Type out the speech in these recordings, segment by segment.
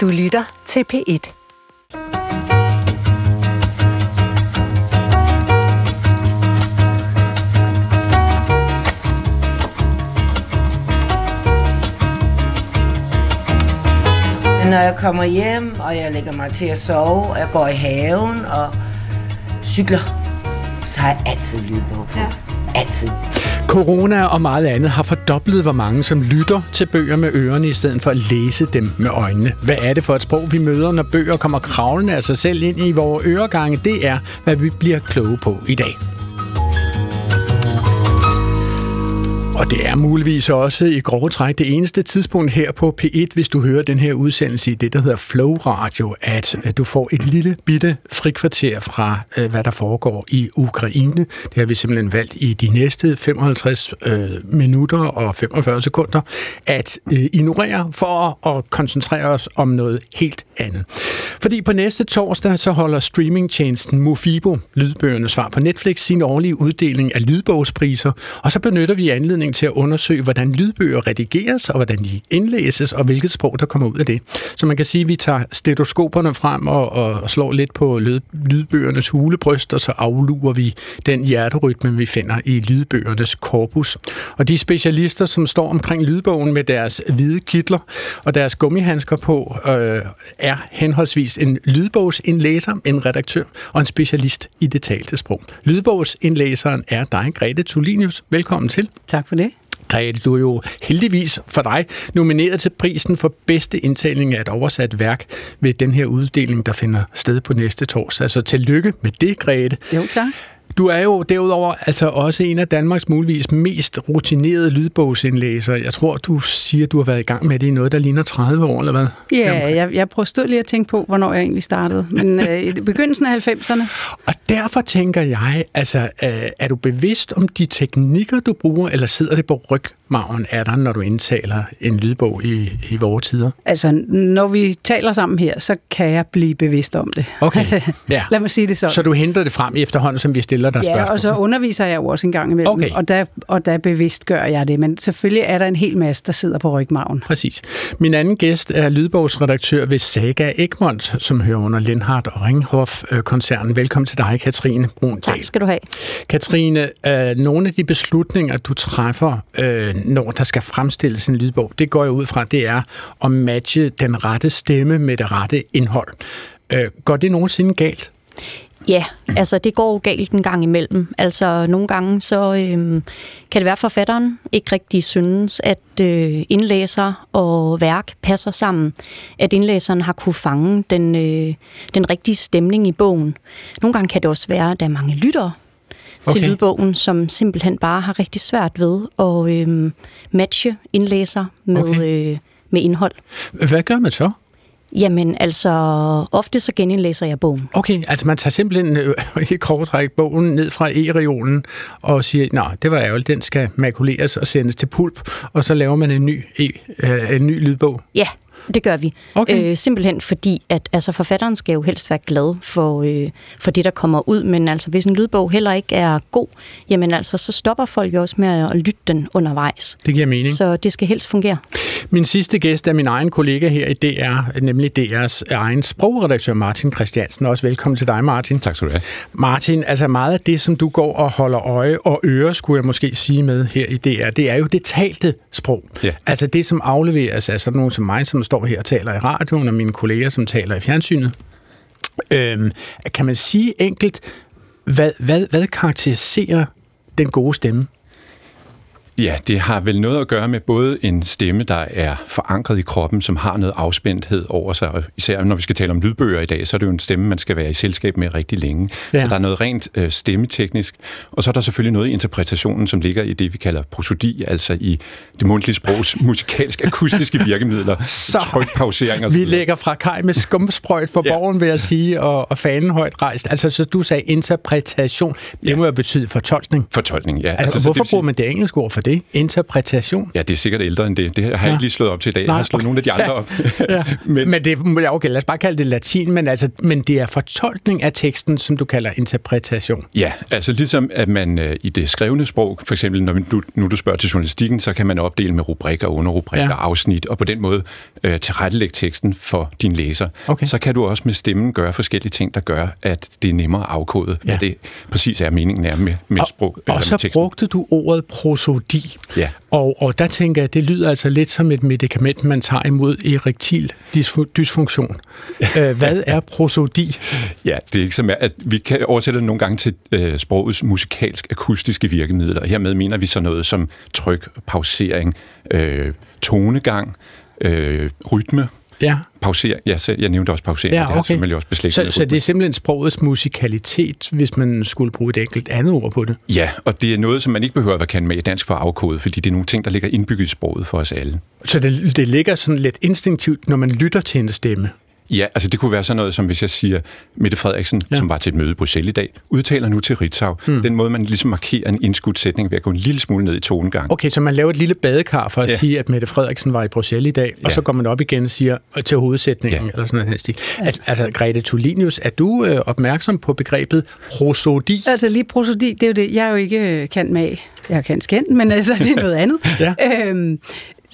Du lytter til P1. Når jeg kommer hjem, og jeg lægger mig til at sove, og jeg går i haven og cykler, så har jeg altid lydbog på. Ja. Altid. Corona og meget andet har fordoblet, hvor mange som lytter til bøger med ørerne, i stedet for at læse dem med øjnene. Hvad er det for et sprog, vi møder, når bøger kommer kravlende af sig selv ind i vores øregange? Det er, hvad vi bliver kloge på i dag. Og det er muligvis også i grove træk det eneste tidspunkt her på P1, hvis du hører den her udsendelse i det, der hedder Flow Radio, at øh, du får et lille bitte frikvarter fra, øh, hvad der foregår i Ukraine. Det har vi simpelthen valgt i de næste 55 øh, minutter og 45 sekunder at øh, ignorere for at koncentrere os om noget helt andet. Fordi på næste torsdag så holder streamingtjenesten Mofibo, lydbøgernes svar på Netflix, sin årlige uddeling af lydbogspriser, og så benytter vi anledningen anledning til at undersøge, hvordan lydbøger redigeres, og hvordan de indlæses, og hvilket sprog, der kommer ud af det. Så man kan sige, at vi tager stetoskoperne frem og, og slår lidt på lyd, lydbøgernes hulebryst, og så afluger vi den hjerterytme, vi finder i lydbøgernes korpus. Og de specialister, som står omkring lydbogen med deres hvide kitler og deres gummihandsker på, øh, er henholdsvis en lydbogsindlæser, en redaktør og en specialist i det talte sprog. Lydbogsindlæseren er dig, Grete Tulinius. Velkommen til. Tak for det. Grete, du er jo heldigvis for dig nomineret til prisen for bedste indtaling af et oversat værk ved den her uddeling, der finder sted på næste torsdag. Så tillykke med det, Grete. Jo, tak. Du er jo derudover altså også en af Danmarks muligvis mest rutinerede lydbogsindlæsere. Jeg tror, du siger, at du har været i gang med det i noget, der ligner 30 år, eller hvad? Ja, jeg, jeg prøver lige at tænke på, hvornår jeg egentlig startede. Men øh, i begyndelsen af 90'erne. Og derfor tænker jeg, altså, øh, er du bevidst om de teknikker, du bruger, eller sidder det på rygmagen af dig, når du indtaler en lydbog i, i vores tider? Altså, når vi taler sammen her, så kan jeg blive bevidst om det. Okay, ja. Lad mig sige det sådan. Så du henter det frem efterhånden, som vi stiller dig Ja, spørgsmål? og så underviser jeg jo også en gang imellem, Okay. og, der, og der bevidst gør jeg det. Men selvfølgelig er der en hel masse, der sidder på rygmagen. Præcis. Min anden gæst er lydbogsredaktør ved Saga Egmont, som hører under Lindhardt og Ringhof-koncernen. Velkommen til dig, Katrine Brun. Tak skal du have. Katrine, øh, nogle af de beslutninger, du træffer, øh, når der skal fremstilles en lydbog, det går jeg ud fra, det er at matche den rette stemme med det rette indhold. Øh, går det nogensinde galt? Ja, altså det går galt en gang imellem. Altså nogle gange så øhm, kan det være, at forfatteren ikke rigtig synes, at øh, indlæser og værk passer sammen. At indlæseren har kunne fange den, øh, den rigtige stemning i bogen. Nogle gange kan det også være, at der er mange lyttere til Okay. lydbogen, som simpelthen bare har rigtig svært ved at øh, matche indlæser med, Okay. øh, med indhold. Hvad gør man så? Jamen altså, ofte så genindlæser jeg bogen. Okay, altså man tager simpelthen øh, i kortræk bogen ned fra e-reolen og siger, nej, det var ærgerligt, den skal makuleres og sendes til pulp, og så laver man en ny, e, øh, en ny lydbog. Ja, det gør vi. Okay. Øh, simpelthen fordi, at altså, forfatteren skal jo helst være glad for, øh, for det, der kommer ud, men altså, hvis en lydbog heller ikke er god, jamen altså, så stopper folk jo også med at lytte den undervejs. Det giver mening. Så det skal helst fungere. Min sidste gæst er min egen kollega her i DR, nemlig DR's egen sprogredaktør Martin Christiansen. Også velkommen til dig, Martin. Tak skal du have. Martin, altså meget af det, som du går og holder øje og øre, skulle jeg måske sige med her i DR, det er jo det talte sprog. Ja. Altså det, som afleveres af sådan nogen som mig, som står her og taler i radioen, og mine kolleger, som taler i fjernsynet. Øhm, kan man sige enkelt, hvad, hvad, hvad karakteriserer den gode stemme? Ja, det har vel noget at gøre med både en stemme, der er forankret i kroppen, som har noget afspændthed over sig. Og især når vi skal tale om lydbøger i dag, så er det jo en stemme, man skal være i selskab med rigtig længe. Ja. Så der er noget rent øh, stemmeteknisk. Og så er der selvfølgelig noget i interpretationen, som ligger i det, vi kalder prosodi, altså i det mundtlige sprogs musikalsk akustiske virkemidler. Så Trykpausering og Vi lægger fra kaj med skumsprøjt for Ja. borgen, vil jeg sige, og, og fanen højt rejst. Altså, så du sagde interpretation. Det Ja. må jo betyde fortolkning. Fortolkning, ja. Altså, altså så hvorfor sige- bruger man det engelske ord for det? Det? Interpretation? Ja, det er sikkert ældre end det. Det har jeg Ja. ikke lige slået op til i dag. Jeg har slået nogle af de andre op. Ja. Men- men, men det er, okay, lad os bare kalde det latin, men, altså, men det er fortolkning af teksten, som du kalder interpretation. Ja, altså ligesom at man øh, i det skrevne sprog, for eksempel når du, nu du spørger til journalistikken, så kan man opdele med rubrikker, underrubrikker, Ja. afsnit, og på den måde øh, tilrettelægge teksten for din læser. Okay. Så kan du også med stemmen gøre forskellige ting, der gør, at det er nemmere at afkode, Ja. hvad det præcis er meningen er med, med sprog. Og, eller og med så teksten. brugte du ordet prosodi. Ja. Og, og der tænker jeg, det lyder altså lidt som et medicament, man tager imod erektil dysfu- dysfunktion. Øh, Hvad er prosodi? Ja, det er ikke så at Vi kan oversætte det nogle gange til øh, sprogets musikalsk-akustiske virkemidler. Hermed mener vi så noget som tryk, pausering, øh, tonegang, øh, rytme, Ja. pausering. Ja, så jeg nævnte også pausering. Ja, Det er okay. selvfølgelig også beslægtet Så, så det er simpelthen sprogets musikalitet, hvis man skulle bruge et enkelt andet ord på det. Ja, og det er noget, som man ikke behøver at være kendt med i dansk for at afkode, fordi det er nogle ting, der ligger indbygget i sproget for os alle. Så det, det ligger sådan lidt instinktivt, når man lytter til en stemme. Ja, altså det kunne være sådan noget, som hvis jeg siger, Mette Frederiksen, Ja. som var til et møde i Bruxelles i dag, udtaler nu til Ritzau. Hmm. Den måde, man ligesom markerer en indskudt sætning ved at gå en lille smule ned i tonegang. Okay, så man laver et lille badekar for at ja. Sige, at Mette Frederiksen var i Bruxelles i dag, ja. og Ja. så går man op igen og siger øh, til hovedsætningen, ja. Eller sådan noget. At, altså, Grete Tulinius, er du øh, opmærksom på begrebet prosodi? Altså lige prosodi, det er jo det, jeg er jo ikke øh, kendt med. Jeg er kendt kendt, men altså, det er noget andet. Ja. øhm,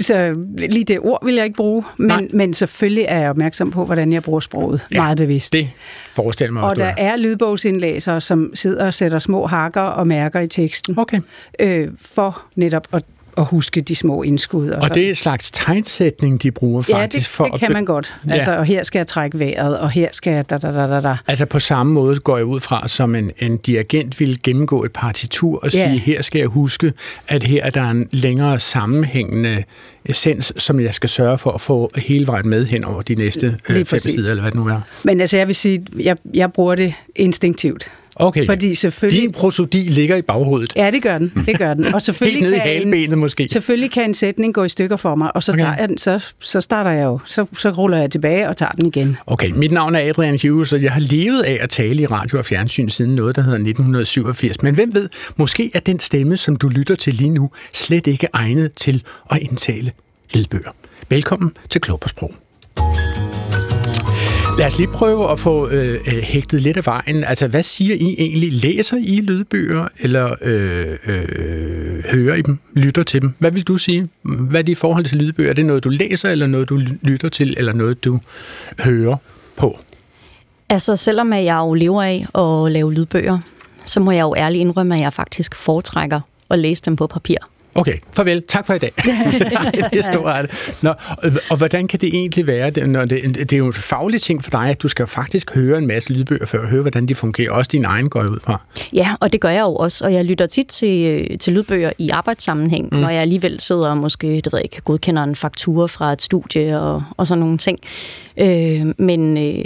så lige det ord vil jeg ikke bruge, Nej. men, men selvfølgelig er jeg opmærksom på, hvordan jeg bruger sproget. Ja, meget bevidst. Det forestiller mig og der er lydbogsindlæsere, som sidder og sætter små hakker og mærker i teksten, Okay. øh, for netop at, at huske de små indskud. Og sådan. det er et slags tegnsætning, de bruger Ja, faktisk det, for det at kan man godt. Ja. Altså, og her skal jeg trække vejret, og her skal jeg da, da, da, da, da. Altså på samme måde går jeg ud fra, som en, en dirigent vil gennemgå et partitur og Ja. sige, her skal jeg huske, at her er der en længere sammenhængende essens, som jeg skal sørge for at få hele vejen med hen over de næste øh, fem sider, eller hvad det nu er. Men altså, jeg vil sige, jeg, jeg bruger det instinktivt. Okay, Fordi selvfølgelig... din prosodi ligger i baghovedet. Ja, det gør den. Det gør den. Og Helt selvfølgelig nede i kan, en, halebenet måske. selvfølgelig kan en sætning gå i stykker for mig, og så, Okay. tager jeg den, så, så starter jeg jo. Så, så ruller jeg tilbage og tager den igen. Okay, mit navn er Adrian Hughes, og jeg har levet af at tale i radio og fjernsyn siden noget, der hedder 1987. Men hvem ved, måske er den stemme, som du lytter til lige nu, slet ikke egnet til at indtale lydbøger. Velkommen til Klog på Sprog. Lad os lige prøve at få øh, øh, hægtet lidt af vejen. Altså, hvad siger I egentlig? Læser I lydbøger, eller øh, øh, hører I dem? Lytter til dem? Hvad vil du sige? Hvad er det i forhold til lydbøger? Er det noget, du læser, eller noget, du lytter til, eller noget, du hører på? Altså, selvom at jeg jo lever af at lave lydbøger, så må jeg jo ærligt indrømme, at jeg faktisk foretrækker at læse dem på papir. Okay, farvel. Tak for i dag. det er stort. Nå, og, og hvordan kan det egentlig være, når det, det er jo en faglig ting for dig, at du skal faktisk høre en masse lydbøger for at høre, hvordan de fungerer. Også din egen går ud fra. Ja, og det gør jeg jo også, og jeg lytter tit til, øh, til lydbøger i arbejdssammenhæng, mm. når jeg alligevel sidder og måske, det ved jeg ikke, godkender en faktura fra et studie og, og sådan nogle ting. Øh, men øh,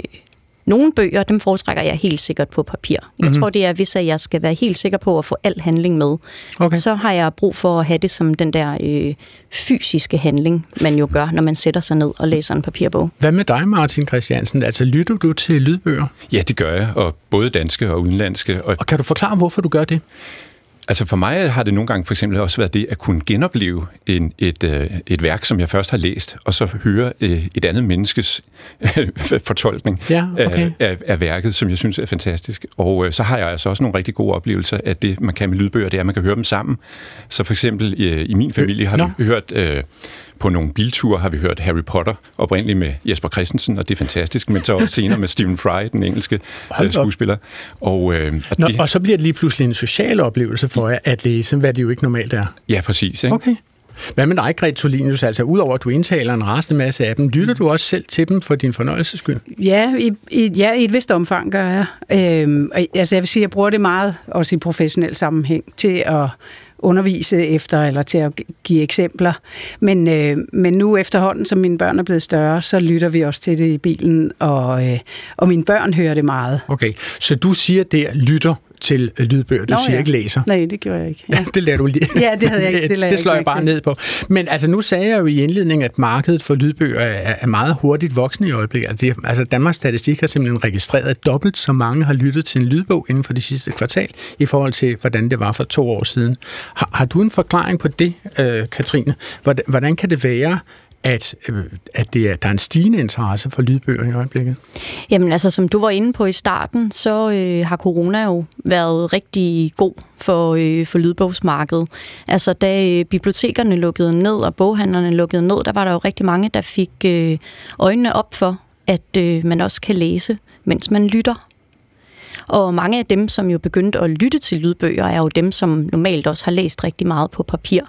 nogle bøger, dem foretrækker jeg helt sikkert på papir. Jeg Mhm. mm-hmm. tror, det er, hvis at jeg skal være helt sikker på at få al handling med, Okay. så har jeg brug for at have det som den der øh, fysiske handling, man jo gør, når man sætter sig ned og læser en papirbog. Hvad med dig, Martin Christiansen? Altså, lytter du til lydbøger? Ja, det gør jeg, og både danske og udenlandske. Og Og kan du forklare, hvorfor du gør det? Altså for mig har det nogle gange for eksempel også været det at kunne genopleve en, et, øh, et værk, som jeg først har læst, og så høre øh, et andet menneskes øh, fortolkning Ja, okay. af, af, af værket, som jeg synes er fantastisk. Og øh, så har jeg altså også nogle rigtig gode oplevelser af det, man kan med lydbøger, det er, at man kan høre dem sammen. Så for eksempel øh, i min familie har Nå. vi hørt... Øh, på nogle bilture har vi hørt Harry Potter, oprindeligt med Jesper Christensen, og det er fantastisk, men så også senere med Stephen Fry, den engelske Hold øh, skuespiller. Og, øh, og Nå, det, og så bliver det lige pludselig en social oplevelse for jer at læse, hvad det jo ikke normalt er. ja, præcis. Ikke? Okay. Hvad med dig, Grete Tulinius? Altså, udover at du indtaler en rasende masse af dem, lytter du også selv til dem for din fornøjelses skyld? Ja, i, i, ja, i et vist omfang gør jeg. Øhm, altså, jeg vil sige, at jeg bruger det meget, også i professionel sammenhæng, til at undervise efter, eller til at give eksempler. Men, øh, men nu efterhånden, som mine børn er blevet større, så lytter vi også til det i bilen, og, øh, og mine børn hører det meget. Okay, så du siger der, lytter til lydbøger. Du Nå, siger ja. ikke læser. Nej, det gjorde jeg ikke. Ja. det lader du lige. Ja, det havde jeg ikke- det jeg det slår ikke jeg bare til. ned på. Men altså, nu sagde jeg jo i indledningen, at markedet for lydbøger er, er meget hurtigt voksende i øjeblikket. Altså, det, altså Danmarks Statistik har simpelthen registreret, at dobbelt så mange har lyttet til en lydbog inden for det sidste kvartal, i forhold til, hvordan det var for to år siden. Har, har du en forklaring på det, øh, Katrine? Hvordan, hvordan kan det være, at, øh, at det er, der er en stigende interesse for lydbøger i øjeblikket? Jamen altså, som du var inde på i starten, så øh, har corona jo været rigtig god for, øh, for lydbogsmarkedet. Altså, da øh, bibliotekerne lukkede ned, og boghandlerne lukkede ned, der var der jo rigtig mange, der fik øh, øjnene op for, at øh, man også kan læse, mens man lytter. Og mange af dem, som jo begyndte at lytte til lydbøger, er jo dem, som normalt også har læst rigtig meget på papir.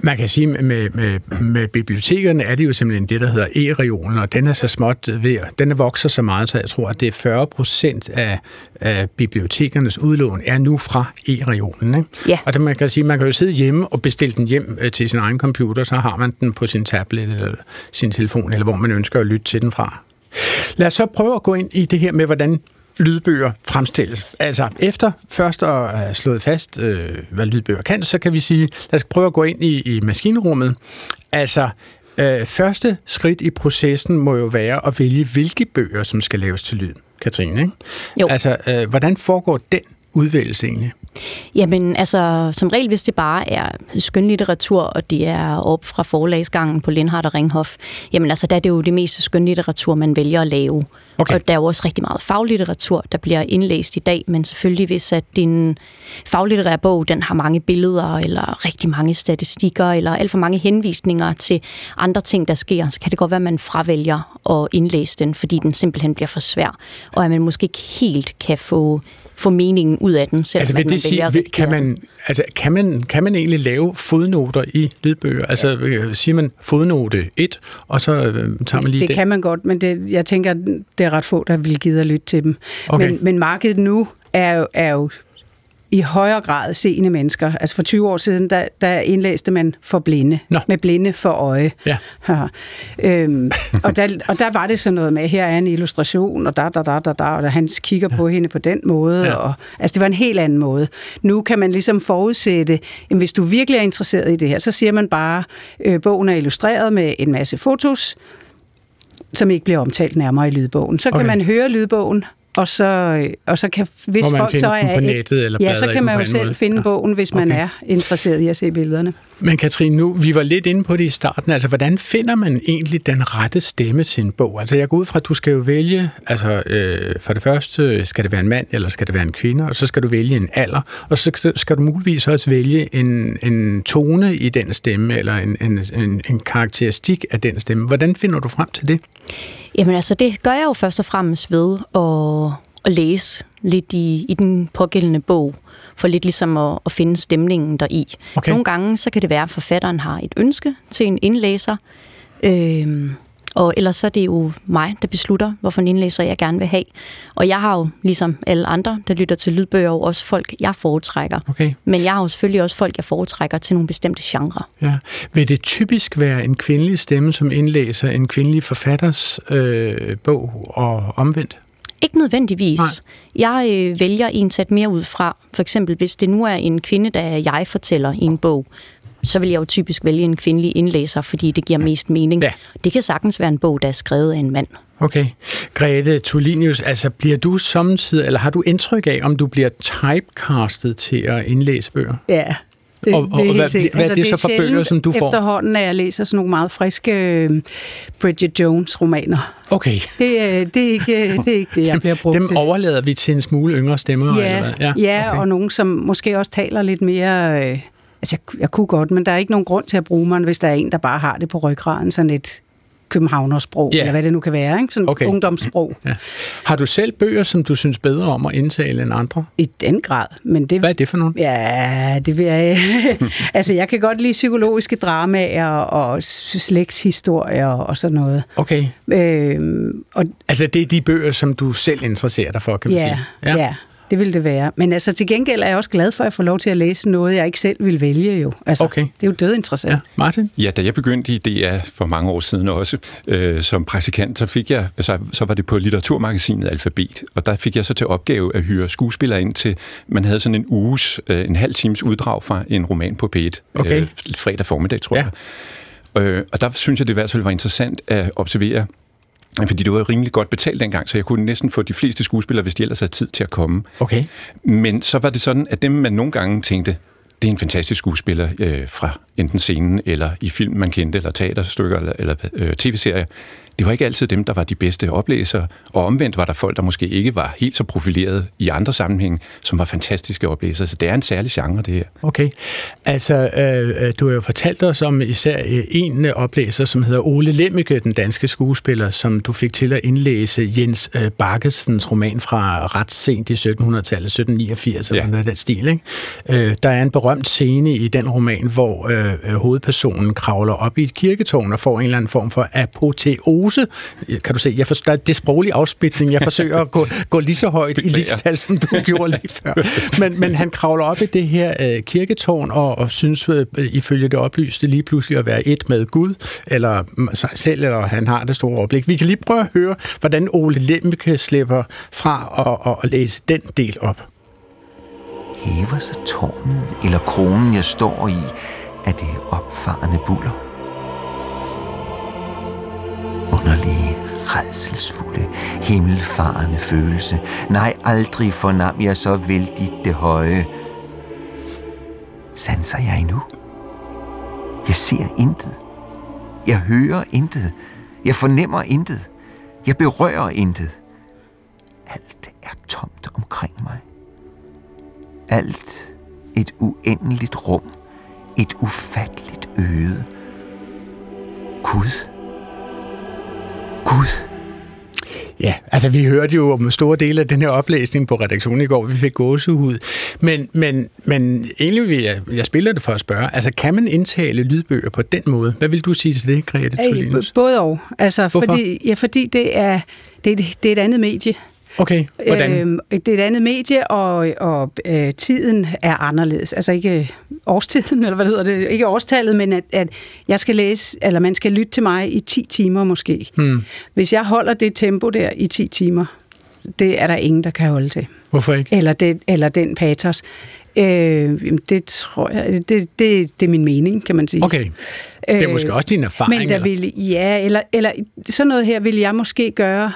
Man kan sige, med, med, med bibliotekerne er det jo simpelthen det, der hedder e-regionen, og den er så småt ved, den er vokser så meget, så jeg tror, at det er 40 procent af, af bibliotekernes udlån er nu fra e-regionen. Ikke? Ja. Og det, man kan sige, man kan jo sidde hjemme og bestille den hjem øh, til sin egen computer, så har man den på sin tablet eller sin telefon, eller hvor man ønsker at lytte til den fra. Lad os så prøve at gå ind i det her med, hvordan lydbøger fremstilles. Altså, efter først at have slået fast, øh, hvad lydbøger kan, så kan vi sige, lad os prøve at gå ind i, i maskinrummet. Altså, øh, første skridt i processen må jo være at vælge, hvilke bøger, som skal laves til lyd. Katrine, ikke? Jo. Altså, øh, hvordan foregår den udvælgelse egentlig? Jamen, altså, som regel, hvis det bare er skønlitteratur, og det er op fra forlagsgangen på Lindhardt og Ringhof, jamen altså, der er det jo det meste skønlitteratur, man vælger at lave. Okay. Og der er jo også rigtig meget faglitteratur, der bliver indlæst i dag, men selvfølgelig, hvis at din faglitterære bog, den har mange billeder, eller rigtig mange statistikker, eller alt for mange henvisninger til andre ting, der sker, så kan det godt være, at man fravælger at indlæse den, fordi den simpelthen bliver for svær, og at man måske ikke helt kan få få meningen ud af den, selv Altså, vil man det sige, vil- kan man, altså, kan, man, kan man egentlig lave fodnoter i lydbøger? Altså, øh, siger man fodnote 1, og så øh, tager man lige Det den? kan man godt, men det, jeg tænker, det er ret få, der vil gide at lytte til dem. Okay. Men, men markedet nu er jo, er jo i højere grad seende mennesker. Altså for 20 år siden, der, der indlæste man for blinde. Nå. Med blinde for øje. Ja. Ja. Øhm, og, der, og der var det sådan noget med, her er en illustration, og der, der, der, der, der, og han kigger på hende på den måde. Ja. Ja. Og, altså det var en helt anden måde. Nu kan man ligesom forudsætte, at hvis du virkelig er interesseret i det her, så siger man bare, øh, bogen er illustreret med en masse fotos, som ikke bliver omtalt nærmere i lydbogen. Så kan Okay. man høre lydbogen, og så, og så kan, hvis man folk så er på nettet eller ja, så kan man jo selv måde? finde Ja. bogen, hvis man Okay. er interesseret i at se billederne. Men Katrine, nu, vi var lidt inde på det i starten. Altså, hvordan finder man egentlig den rette stemme til en bog? Altså, jeg går ud fra, at du skal jo vælge, altså, øh, for det første, skal det være en mand, eller skal det være en kvinde, og så skal du vælge en alder, og så skal- skal du muligvis også vælge en, en tone i den stemme, eller en, en, en, en karakteristik af den stemme. Hvordan finder du frem til det? Jamen altså, det gør jeg jo først og fremmest ved at, at læse lidt i, i den pågældende bog, for lidt ligesom at, at finde stemningen deri. Okay. Nogle gange, så kan det være, at forfatteren har et ønske til en indlæser, øhm, og ellers så er det jo mig, der beslutter, hvorfor en indlæser jeg gerne vil have. Og jeg har jo, ligesom alle andre, der lytter til lydbøger, jo også folk, jeg foretrækker. Okay. Men jeg har jo selvfølgelig også folk, jeg foretrækker til nogle bestemte genrer. Ja. Vil det typisk være en kvindelig stemme, som indlæser en kvindelig forfatters øh, bog, og omvendt? Ikke nødvendigvis. Nej. Jeg øh, vælger en sat mere ud fra. For eksempel, hvis det nu er en kvinde, der jeg fortæller i en bog, så vil jeg jo typisk vælge en kvindelig indlæser, fordi det giver mest mening. Ja. Det kan sagtens være en bog, der er skrevet af en mand. Okay. Grete Tulinius, altså bliver du samtidig, eller har du indtryk af, om du bliver typecastet til at indlæse bøger? Ja. Det, Og- og hvad- helt sikkert. hvad er det så for bøger, som du får? Efterhånden, at jeg læser sådan nogle meget friske øh, Bridget Jones-romaner. Okay. Det, øh, det, er ikke, øh, det er ikke det, jeg bliver brugt Dem til. overlader vi til en smule yngre stemmer, eller Ja, hvad? ja, ja okay. og nogen, som måske også taler lidt mere... Øh, altså, jeg, jeg kunne godt, men der er ikke nogen grund til at bruge mig, hvis der er en, der bare har det på ryggraden, sådan et københavnersprog, Ja. eller hvad det nu kan være, ikke? sådan Okay. okay. ungdomssprog. Ja. Har du selv bøger, som du synes bedre om at indtale end andre? I den grad, men det... Hvad er det for nogle? Ja, det vil jeg... altså, jeg kan godt lide psykologiske dramaer og slægtshistorier og sådan noget. Okay. Øhm, og Altså, det er de bøger, som du selv interesserer dig for, kan man ja, sige? ja. Det ville det være. Men altså til gengæld er jeg også glad for, at jeg får lov til at læse noget, jeg ikke selv vil vælge jo. Altså, Okay. Det er jo død interessant. Ja, Martin? Ja, da jeg begyndte i DR for mange år siden også, øh, som praktikant, så fik jeg, så, så var det på litteraturmagasinet Alfabet, og der fik jeg så til opgave at hyre skuespillere ind til, man havde sådan en uges, øh, en halv times uddrag fra en roman på P1, Okay. øh, fredag formiddag, tror Ja. jeg. Øh, og der synes jeg, det i hvert fald var interessant at observere, fordi det var rimelig godt betalt dengang, så jeg kunne næsten få de fleste skuespillere, hvis de ellers havde tid til at komme. Okay. Men så var det sådan, at dem, man nogle gange tænkte, det er en fantastisk skuespiller øh, fra enten scenen, eller i film, man kendte, eller teaterstykker, eller, eller øh, tv-serier. Det var ikke altid dem, der var de bedste oplæsere, og omvendt var der folk, der måske ikke var helt så profileret i andre sammenhænge, som var fantastiske oplæsere. Så det er en særlig genre, det her. Okay. Altså, øh, øh, du har jo fortalt os om især øh, en øh, oplæser, som hedder Ole Lemmeke, den danske skuespiller, som du fik til at indlæse Jens øh, Bakkesens roman fra ret sent i 1700-tallet, 1789, eller Ja. noget af den stil. Ikke? Øh, der er en berømt scene i den roman, hvor øh, hovedpersonen kravler op i et kirketårn og får en eller anden form for apoteose. Kan du se, jeg forstår, det er sproglig afspiltning. Jeg forsøger at gå, gå lige så højt i ligestal, som du gjorde lige før. Men, men han kravler op i det her øh, kirketårn og, og synes, øh, ifølge det oplyste, lige pludselig at være et med Gud, eller sig selv, eller han har det store overblik. Vi kan lige prøve at høre, hvordan Ole Lemmeke slipper fra at, at, at læse den del op. Hæver sig tårnen eller kronen, jeg står i, af det opfarende buller? Underlige, redselsfulde, himmelfarende følelse. Nej, aldrig fornam jeg så vældigt det høje. Sanser jeg endnu? Jeg ser intet. Jeg hører intet. Jeg fornemmer intet. Jeg berører intet. Alt er tomt omkring mig. Alt et uendeligt rum. Et ufatteligt øde. Gud. Gud. Ja, altså vi hørte jo om store dele af den her oplæsning på redaktionen i går, vi fik gåsehud. Men, men, men egentlig vil jeg, jeg spiller det for at spørge, altså kan man indtale lydbøger på den måde? Hvad vil du sige til det, Grete Tullinus? både og. Altså, Hvorfor? fordi, ja, fordi det er, det, er, det er et andet medie. Okay, hvordan? Øhm, det er et andet medie, og, og øh, tiden er anderledes. Altså ikke årstiden, eller hvad hedder det? Ikke årstallet, men at, at jeg skal læse, eller man skal lytte til mig i 10 timer måske. Hmm. Hvis jeg holder det tempo der i 10 timer, det er der ingen, der kan holde til. Hvorfor ikke? Eller, det, eller den patos. Øh, det tror jeg, det, det, det er min mening, kan man sige. Okay, det er Øh, måske også din erfaring. Men der eller? vil, ja, eller, eller sådan noget her vil jeg måske gøre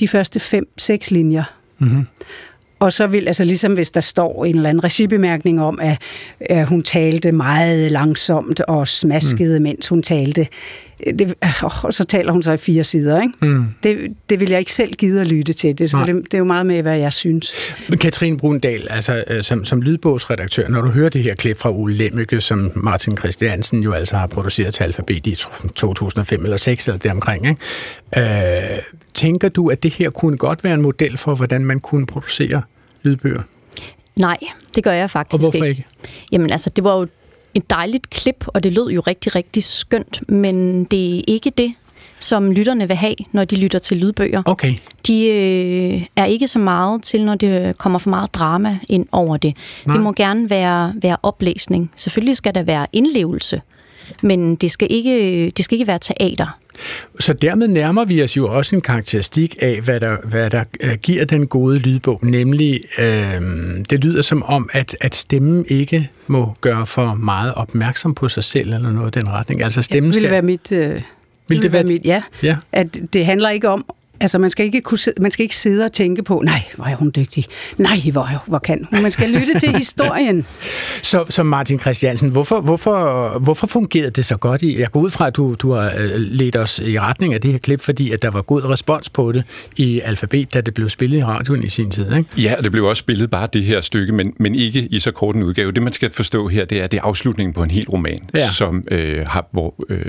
de første fem, seks linjer. Mhm. Og så vil, altså ligesom hvis der står en eller anden regibemærkning om, at, at hun talte meget langsomt og smaskede, mm. mens hun talte. Det, øh, og så taler hun så i fire sider, ikke? Mm. Det, det vil jeg ikke selv gide at lytte til. Det, er selvfølgelig- det er jo meget med, hvad jeg synes. Men Katrine Brundal, altså øh, som, som lydbogsredaktør, når du hører det her klip fra Ole Lemmeke, som Martin Christiansen jo altså har produceret til Alphabet i 2005 eller 6 eller deromkring, ikke? Øh, tænker du, at det her kunne godt være en model for, hvordan man kunne producere lydbøger? Nej, det gør jeg faktisk Og hvorfor ikke? Jamen altså, det var jo et dejligt klip, og det lød jo rigtig, rigtig skønt, men det er ikke det, som lytterne vil have, når de lytter til lydbøger. Okay. De øh, er ikke så meget til, når det kommer for meget drama ind over det. Nej. Det må gerne være, være oplæsning. Selvfølgelig skal der være indlevelse, men det skal ikke, det skal ikke være teater. Så dermed nærmer vi os jo også en karakteristik af, hvad der, hvad der øh, giver den gode lydbog, nemlig øh, det lyder som om, at, at stemmen ikke må gøre for meget opmærksom på sig selv eller noget i den retning. Altså stemmen det vil skal... være mit... Øh, Vil det være- mit, ja. Ja. At det handler ikke om, altså man skal ikke, kunne, sidde- man skal ikke sidde og tænke på, nej, hvor er hun dygtig, nej, hvor, hvor kan hun. Man skal lytte til historien. Så, så Martin Christiansen, hvorfor, hvorfor, hvorfor fungerede det så godt? I, jeg går ud fra, at du, du har øh, ledt os i retning af det her klip, fordi at der var god respons på det i Alphabet, da det blev spillet i radioen i sin tid. Ikke? Ja, og det blev også spillet bare det her stykke, men, men ikke i så kort en udgave. Det, man skal forstå her, det er, det er afslutningen på en hel roman, Ja. som øh, har, hvor øh,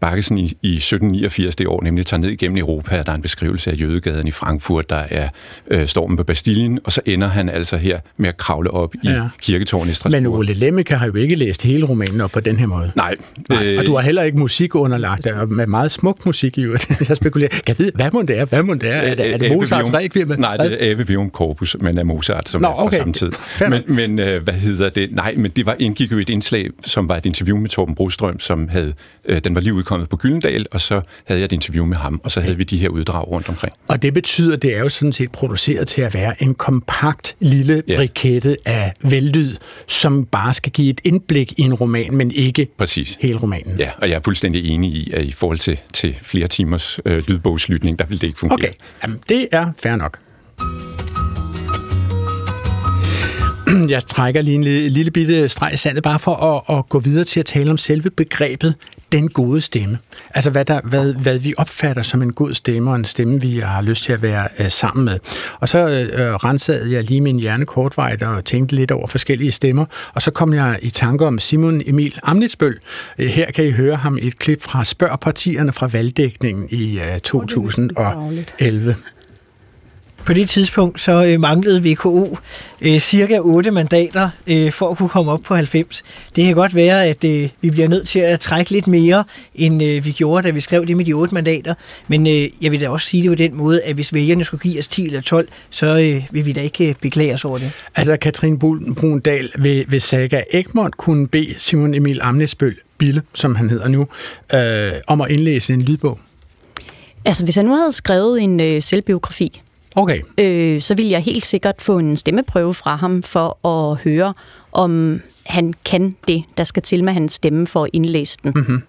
Bakkesen i, i 1789 det år nemlig tager ned igennem Europa, der er en beskrivelse af jødegaden i Frankfurt, der er øh, stormen på Bastillen, og så ender han altså her med at kravle op i ja. kirketårnet i Strasbourg. Men Ole Lemmeke har jo ikke læst hele romanen op på den her måde. Nej. Nej øh, og du har heller ikke musik underlagt, der med meget smuk musik i øvrigt. Jeg spekulerer, kan jeg vide, hvad må det er? Hvad må det er? Er det, er det Mozarts Requiem? Nej, det er Ave Vium Corpus, men af Mozart, som Nå, er fra okay. samme tid. Men, men øh, hvad hedder det? Nej, men det var indgik jo et indslag, som var et interview med Torben Brostrøm, som havde, øh, den var lige udkommet på Gyldendal, og så havde jeg et interview med ham, og så havde vi de her uddrag rundt omkring. Og det betyder, det er jo sådan set produceret til at være en kompakt lille ja. brikette af vellyd, som bare skal give et indblik i en roman, men ikke Præcis. hele romanen. Ja, og jeg er fuldstændig enig i, at i forhold til, til flere timers øh, lydbogslytning, der vil det ikke fungere. Okay, Jamen, det er fair nok. jeg trækker lige en lille, lille bitte streg i sandet, bare for at, at gå videre til at tale om selve begrebet den gode stemme. Altså hvad, der, hvad, hvad vi opfatter som en god stemme, og en stemme, vi har lyst til at være uh, sammen med. Og så uh, rensede jeg lige min hjerne kortvejt og tænkte lidt over forskellige stemmer, og så kom jeg i tanke om Simon Emil Amnitsbøl. Uh, her kan I høre ham i et klip fra Spørg partierne fra valgdækningen i uh, 2011. På det tidspunkt så øh, manglede VKO øh, cirka 8 mandater øh, for at kunne komme op på 90. Det kan godt være, at øh, vi bliver nødt til at trække lidt mere, end øh, vi gjorde, da vi skrev det med de 8 mandater. Men øh, jeg vil da også sige det på den måde, at hvis vælgerne skulle give os 10 eller 12, så øh, vil vi da ikke øh, beklage os over det. Altså, Katrin Brundal, vil, vil Saga Egmont kunne bede Simon Emil Amnesbøl Bille, som han hedder nu, øh, om at indlæse en lydbog? Altså, hvis han nu havde skrevet en øh, selvbiografi, Okay. Øh, så vil jeg helt sikkert få en stemmeprøve fra ham for at høre, om han kan det, der skal til med hans stemme for at indlæse den. Mm-hmm.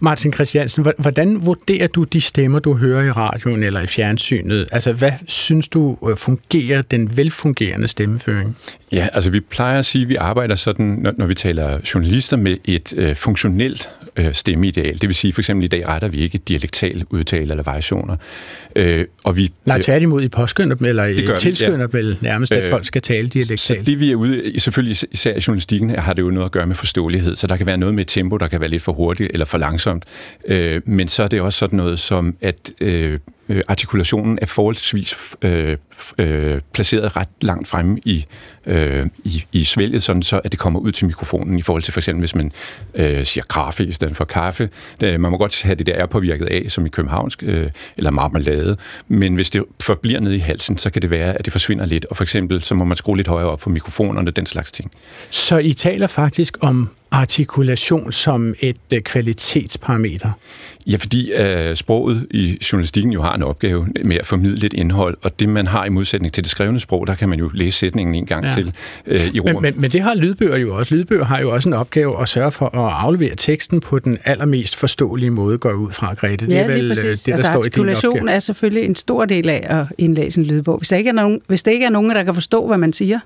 Martin Christiansen, hvordan vurderer du de stemmer, du hører i radioen eller i fjernsynet? Altså, hvad synes du øh, fungerer den velfungerende stemmeføring? Ja, altså vi plejer at sige, at vi arbejder sådan, når, når vi taler journalister, med et øh, funktionelt øh, stemmeideal. Det vil sige, for eksempel i dag retter vi ikke dialektal udtale eller variationer. Øh, og vi, Nej, tværtimod i påskynder dem, eller i tilskynder ja. dem nærmest, at øh, folk skal tale dialektalt. Så det vi er ude i, selvfølgelig især i journalistikken, har det jo noget at gøre med forståelighed, så der kan være noget med tempo, der kan være lidt for hurtigt eller for langsomt. Øh, men så er det også sådan noget som, at øh, øh, artikulationen er forholdsvis øh, øh, placeret ret langt fremme i, øh, i, i svælget, sådan så at det kommer ud til mikrofonen i forhold til for eksempel, hvis man øh, siger kaffe i stedet for kaffe. Det, man må godt have det der er påvirket af, som i københavnsk, øh, eller marmelade, men hvis det forbliver nede i halsen, så kan det være, at det forsvinder lidt, og for eksempel, så må man skrue lidt højere op for mikrofonerne, den slags ting. Så I taler faktisk om artikulation som et øh, kvalitetsparameter? Ja, fordi uh, sproget i journalistikken jo har en opgave med at formidle et indhold, og det man har i modsætning til det skrevne sprog, der kan man jo læse sætningen en gang ja. til uh, i ord. Men, men, men det har lydbøger jo også. Lydbøger har jo også en opgave at sørge for at aflevere teksten på den allermest forståelige måde, går ud fra, Grete. Det er vel det, der altså, står artikulation i din er selvfølgelig en stor del af at indlæse en lydbog. Hvis der ikke er nogen, hvis der ikke er nogen, der kan forstå, hvad man siger,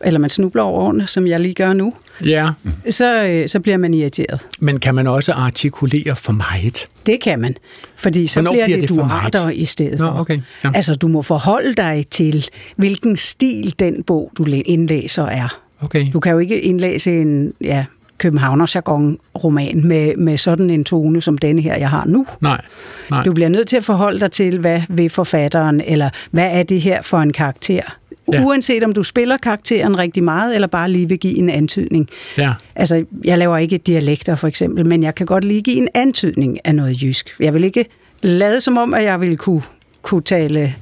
eller man snubler over ordene, som jeg lige gør nu, ja. så, øh, så bliver man irriteret. Men kan man også artikulere for meget? Det kan man, fordi så Hvornår bliver, bliver det, det duarter i stedet Nå, okay. ja. Altså, du må forholde dig til, hvilken stil den bog, du indlæser, er. Okay. Du kan jo ikke indlæse en ja, Københavner-jargon-roman med, med sådan en tone som denne her, jeg har nu. Nej, nej. Du bliver nødt til at forholde dig til, hvad vil forfatteren, eller hvad er det her for en karakter, Ja. Uanset om du spiller karakteren rigtig meget, eller bare lige vil give en antydning. Ja. Altså, jeg laver ikke dialekter for eksempel, men jeg kan godt lige give en antydning af noget jysk. Jeg vil ikke lade som om, at jeg vil kunne, kunne tale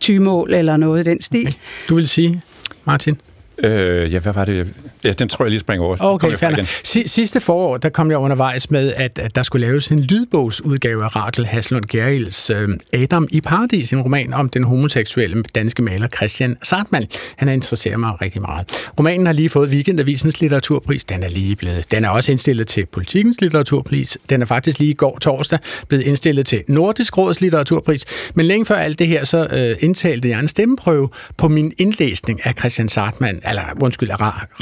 tymål eller noget i den stil. Okay. Du vil sige, Martin? Øh, ja, hvad var det? Ja, den tror jeg lige springer over. Okay, færdig. Sidste forår, der kom jeg undervejs med, at, at der skulle laves en lydbogsudgave af Rakel Haslund Gerils øh, Adam i Paradis, en roman om den homoseksuelle danske maler Christian Sartmann. Han har interesseret mig rigtig meget. Romanen har lige fået Weekendavisens litteraturpris. Den er lige blevet. Den er også indstillet til Politikens litteraturpris. Den er faktisk lige i går torsdag blevet indstillet til Nordisk Råds litteraturpris. Men længe før alt det her, så øh, indtalte jeg en stemmeprøve på min indlæsning af Christian Sartmann eller undskyld,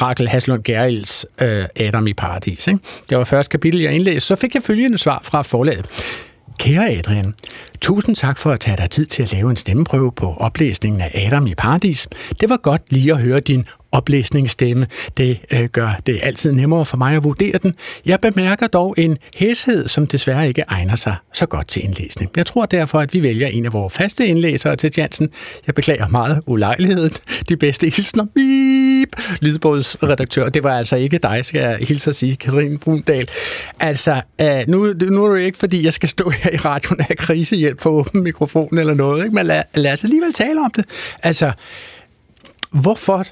Rakel Haslund Gerils øh, Adam i Paradis. Ikke? Det var første kapitel, jeg indlæste. Så fik jeg følgende svar fra forlaget. Kære Adrian, tusind tak for at tage dig tid til at lave en stemmeprøve på oplæsningen af Adam i Paradis. Det var godt lige at høre din oplæsningsstemme. Det øh, gør det altid nemmere for mig at vurdere den. Jeg bemærker dog en hæshed, som desværre ikke egner sig så godt til indlæsning. Jeg tror derfor, at vi vælger en af vores faste indlæsere til Jansen. Jeg beklager meget ulejligheden. De bedste hilsner. Beep! Lydbogsredaktør. Det var altså ikke dig, skal jeg hilse at sige, Katrine Brundal. Altså, øh, nu, nu er det ikke, fordi jeg skal stå her i radioen af krisehjælp på mikrofonen mikrofon eller noget, ikke? men lad, lad os alligevel tale om det. Altså, Hvorfor?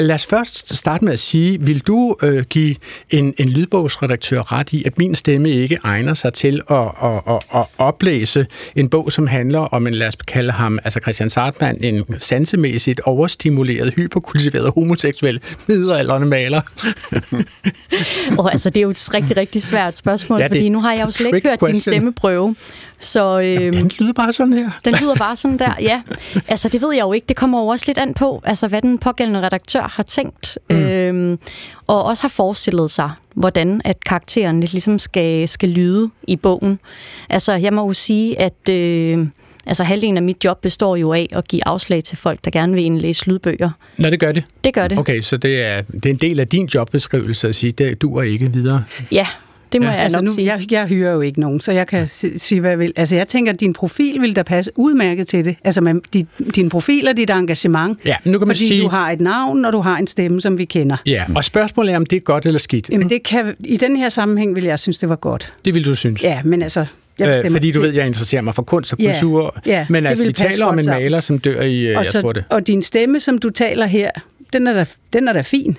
Lad os først starte med at sige, vil du øh, give en, en lydbogsredaktør ret i, at min stemme ikke egner sig til at, at, at, at oplæse en bog, som handler om en, lad os kalde ham, altså Christian Sartmann, en sansemæssigt overstimuleret, hyperkultiveret homoseksuel middelalderne maler? oh, altså, det er jo et rigtig, rigtig svært spørgsmål, ja, fordi nu har jeg jo slet ikke hørt question. din stemmeprøve. Så, øhm, den lyder bare sådan her. Den lyder bare sådan der, ja. Altså, det ved jeg jo ikke. Det kommer jo også lidt an på, altså, hvad den pågældende redaktør har tænkt. Mm. Øhm, og også har forestillet sig, hvordan at karakteren ligesom skal, skal lyde i bogen. Altså, jeg må jo sige, at... Øh, Altså halvdelen af mit job består jo af at give afslag til folk, der gerne vil indlæse lydbøger. Nå, det gør det? Det gør det. Okay, så det er, det er en del af din jobbeskrivelse at sige, det duer ikke videre? Ja, det må ja, jeg altså nok nu, sige. Jeg, jeg hyrer jo ikke nogen, så jeg kan sige, hvad jeg vil. Altså jeg tænker, at din profil vil da passe udmærket til det. Altså man, din, din profil og dit engagement. Ja, nu kan man fordi sige... du har et navn, og du har en stemme, som vi kender. Ja, og spørgsmålet er, om det er godt eller skidt. Jamen det kan, i den her sammenhæng vil jeg synes, det var godt. Det vil du synes? Ja, men altså... Jeg øh, fordi du ved, jeg interesserer mig for kunst og kultur. Ja, ja, men altså, vi taler om en maler, som dør i... Og, jeg så, tror det. og din stemme, som du taler her, den er da, den er da fin.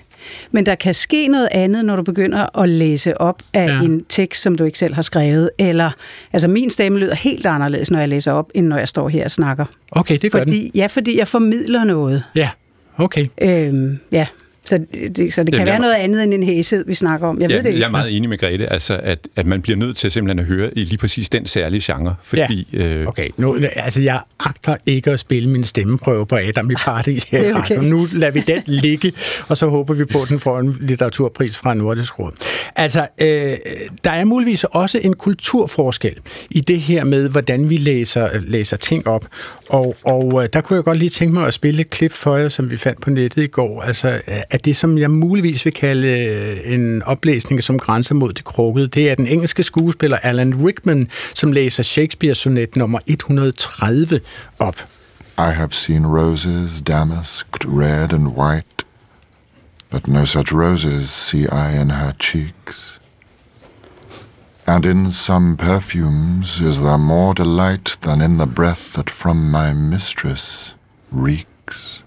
Men der kan ske noget andet, når du begynder at læse op af ja. en tekst, som du ikke selv har skrevet. Eller, altså min stemme lyder helt anderledes, når jeg læser op, end når jeg står her og snakker. Okay, det gør fordi, den. Ja, fordi jeg formidler noget. Ja, okay. Øhm, ja, så det, så det kan Jamen, være noget andet end en hæshed, vi snakker om. Jeg ja, ved det ikke. Jeg er meget enig med Grete, altså, at, at man bliver nødt til simpelthen at høre i lige præcis den særlige genre. Fordi, ja. øh... Okay, nu, altså jeg agter ikke at spille min stemmeprøve på Adam i Paradis her. Okay. Nu lader vi den ligge, og så håber vi på, at den får en litteraturpris fra Nordisk Råd. Altså, øh, der er muligvis også en kulturforskel i det her med, hvordan vi læser, læser ting op. Og, og der kunne jeg godt lige tænke mig at spille et klip for jer, som vi fandt på nettet i går. Altså, at det, som jeg muligvis vil kalde øh, en oplæsning, som grænser mod det krukkede, det er den engelske skuespiller Alan Rickman, som læser Shakespeare-sonet nummer 130 op. I have seen roses damasked red and white, but no such roses see I in her cheeks. And in some perfumes is there more delight than in the breath that from my mistress reeks.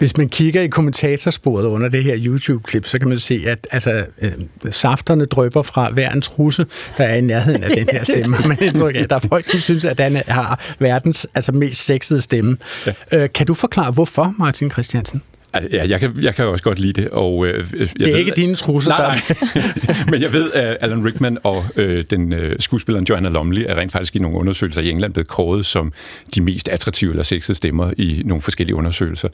Hvis man kigger i kommentatorsporet under det her YouTube-klip, så kan man se, at altså, øh, safterne drøber fra hver en trusse, der er i nærheden af den her stemme. Man indtryk af, at der er folk, som synes, at den har verdens altså, mest sexede stemme. Ja. Øh, kan du forklare, hvorfor, Martin Christiansen? Altså, ja, jeg kan, jeg kan også godt lide det. Og, øh, jeg det er ved, ikke dine trusser, nej, nej. Men jeg ved, at Alan Rickman og øh, den øh, skuespilleren Joanna Lumley er rent faktisk i nogle undersøgelser i England blevet kåret som de mest attraktive eller sexede stemmer i nogle forskellige undersøgelser.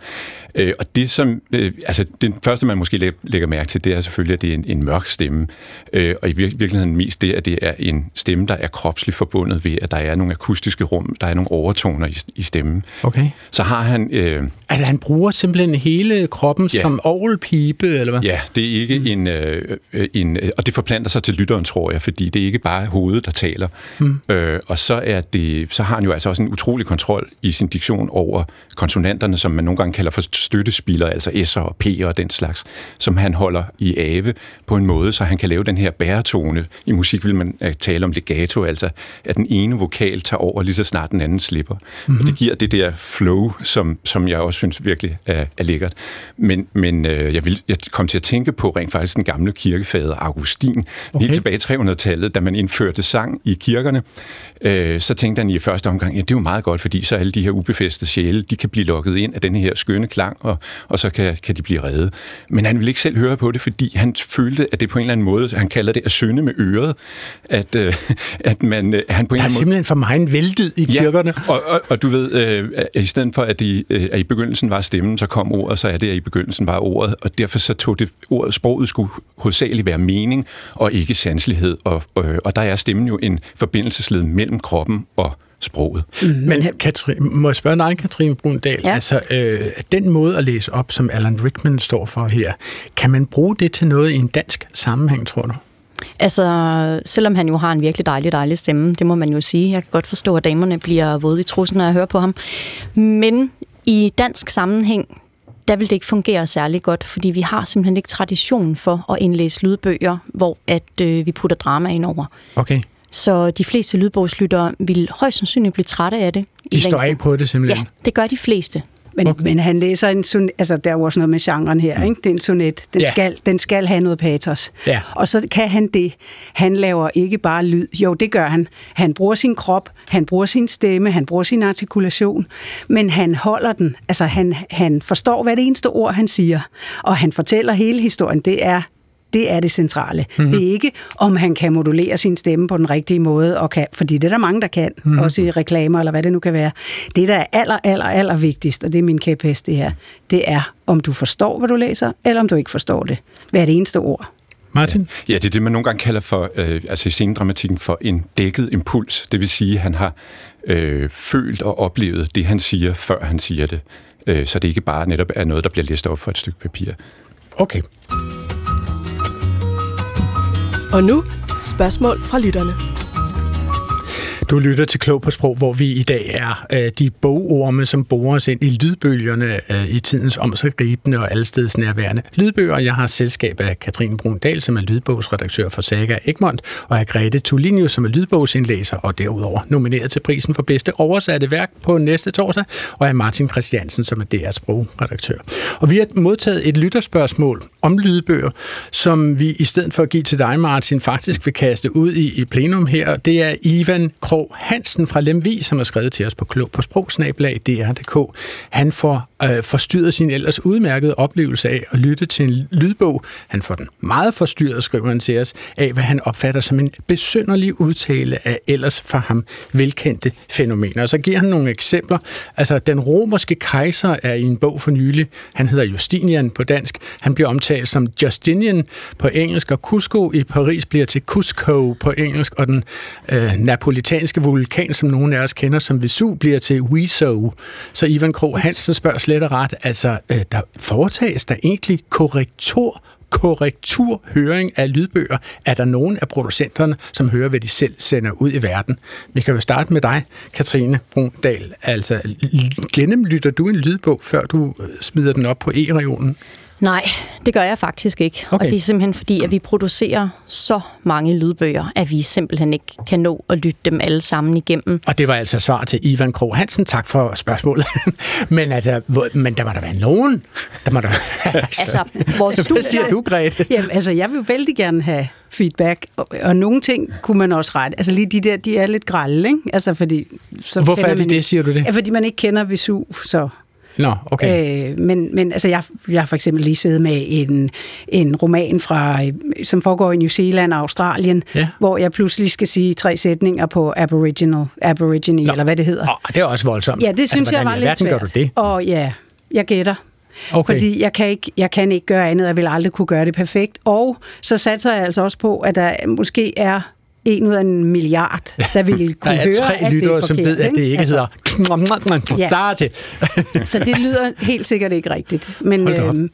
Øh, og det som, øh, altså det første man måske lægger mærke til, det er selvfølgelig, at det er en, en mørk stemme. Øh, og i virkeligheden mest det, at det er en stemme, der er kropsligt forbundet ved, at der er nogle akustiske rum, der er nogle overtoner i, i stemmen. Okay. Så har han... Øh, altså han bruger simpelthen hele kroppen ja. som ovlpipe, eller hvad? Ja, det er ikke mm. en, øh, en... Og det forplanter sig til lytteren, tror jeg, fordi det er ikke bare hovedet, der taler. Mm. Øh, og så, er det, så har han jo altså også en utrolig kontrol i sin diktion over konsonanterne, som man nogle gange kalder for støttespiller, altså S'er og P'er og den slags, som han holder i ave på en måde, så han kan lave den her bæretone. I musik vil man øh, tale om legato, altså at den ene vokal tager over lige så snart den anden slipper. Mm-hmm. Og det giver det der flow, som, som jeg også synes virkelig er, er lækkert. Men, men øh, jeg, vil, jeg kom til at tænke på rent faktisk den gamle kirkefader Augustin, okay. helt tilbage i 300-tallet, da man indførte sang i kirkerne. Øh, så tænkte han i første omgang, ja, det er jo meget godt, fordi så alle de her ubefæstede sjæle, de kan blive lukket ind af den her skønne klang, og, og så kan, kan de blive reddet. Men han ville ikke selv høre på det, fordi han følte, at det på en eller anden måde, han kalder det at synde med øret, at, øh, at man... Øh, han på en der er simpelthen for mig en veldyd i kirkerne. Ja, og, og, og du ved, øh, i stedet for, at, de, øh, at i begyndelsen var stemmen, så kom ordet, så er det, at i begyndelsen var ordet, og derfor så tog det ordet, sproget skulle hovedsageligt være mening, og ikke sanselighed. Og, og, og der er stemmen jo en forbindelsesled mellem kroppen og sproget. Mm-hmm. Men Katrin, må jeg spørge dig, Katrine Brundal, ja. altså øh, den måde at læse op, som Alan Rickman står for her, kan man bruge det til noget i en dansk sammenhæng, tror du? Altså, selvom han jo har en virkelig dejlig, dejlig stemme, det må man jo sige. Jeg kan godt forstå, at damerne bliver våde i trussen, når jeg hører på ham. Men i dansk sammenhæng, der vil det ikke fungere særlig godt, fordi vi har simpelthen ikke tradition for at indlæse lydbøger, hvor at øh, vi putter drama ind over. Okay. Så de fleste lydbogslyttere vil højst sandsynligt blive trætte af det. De står af på det simpelthen? Ja, det gør de fleste. Men, okay. men han læser en sonet, altså der er jo også noget med genren her, ikke? det er en sonet, den, ja. skal, den skal have noget patos. Ja. Og så kan han det. Han laver ikke bare lyd, jo det gør han. Han bruger sin krop, han bruger sin stemme, han bruger sin artikulation, men han holder den, altså han, han forstår hvad det eneste ord, han siger, og han fortæller hele historien, det er det er det centrale. Mm-hmm. Det er ikke, om han kan modulere sin stemme på den rigtige måde, og kan, fordi det er der mange, der kan, mm-hmm. også i reklamer eller hvad det nu kan være. Det, der er aller, aller, aller vigtigst, og det er min kæphest det her, det er, om du forstår, hvad du læser, eller om du ikke forstår det. Hvad er det eneste ord? Martin? Ja, det er det, man nogle gange kalder for, øh, altså i scenedramatikken, for en dækket impuls. Det vil sige, at han har øh, følt og oplevet det, han siger, før han siger det. Øh, så det ikke bare netop er noget, der bliver læst op for et stykke papir. Okay. Og nu spørgsmål fra lytterne. Du lytter til Klog på Sprog, hvor vi i dag er øh, de bogorme, som borer os ind i lydbølgerne øh, i tidens omsagribende og allesteds nærværende lydbøger. Jeg har selskab af Katrine Brundal, som er lydbogsredaktør for Saga Egmont, og af Grete Tulinius, som er lydbogsindlæser og derudover nomineret til prisen for bedste oversatte værk på næste torsdag, og af Martin Christiansen, som er DR's sprogredaktør. Og vi har modtaget et lytterspørgsmål om lydbøger, som vi i stedet for at give til dig, Martin, faktisk vil kaste ud i, i plenum her. Det er Ivan Krog Hansen fra Lemvi, som har skrevet til os på klog på sprogsnablag DR.dk. Han får øh, forstyrret sin ellers udmærkede oplevelse af at lytte til en lydbog. Han får den meget forstyrret, skriver han til os, af hvad han opfatter som en besynderlig udtale af ellers for ham velkendte fænomener. Og så giver han nogle eksempler. Altså, den romerske kejser er i en bog for nylig. Han hedder Justinian på dansk. Han bliver omtalt som Justinian på engelsk, og Cusco i Paris bliver til Cusco på engelsk, og den øh, napolitanske vulkan, som nogen af os kender som Vesuv, bliver til Wiso. Så Ivan Kro Hansen spørger slet og ret, altså, øh, der foretages der egentlig korrektor korrekturhøring af lydbøger. Er der nogen af producenterne, som hører, hvad de selv sender ud i verden? Vi kan jo starte med dig, Katrine Brundal. Altså, gennemlytter du en lydbog, før du øh, smider den op på e-regionen? Nej, det gør jeg faktisk ikke. Okay. Og det er simpelthen fordi, at vi producerer så mange lydbøger, at vi simpelthen ikke kan nå at lytte dem alle sammen igennem. Og det var altså svar til Ivan Krog Hansen. Tak for spørgsmålet. men, altså, men der må der være nogen. Der må der... altså, vores Hvad siger du, Grete? Jamen, altså, jeg vil jo vældig gerne have feedback, og, og nogle ting kunne man også rette. Altså lige de der, de er lidt grælde, ikke? Altså fordi... Så Hvorfor er det det, siger du det? Ja, fordi man ikke kender Vesuv, så... Nå, okay. Øh, men, men altså, jeg, jeg har for eksempel lige siddet med en, en roman, fra, som foregår i New Zealand og Australien, ja. hvor jeg pludselig skal sige tre sætninger på Aboriginal, Aborigine, Nå. eller hvad det hedder. Oh, det er også voldsomt. Ja, det synes altså, jeg var lidt svært. gør du det? Og ja, jeg gætter. Okay. Fordi jeg kan, ikke, jeg kan ikke gøre andet, jeg vil aldrig kunne gøre det perfekt. Og så satser jeg altså også på, at der måske er en ud af en milliard, der ville kunne høre, Der er tre lyttere, som ved, at det ikke altså, hedder ja. til. så det lyder helt sikkert ikke rigtigt. Men, øhm,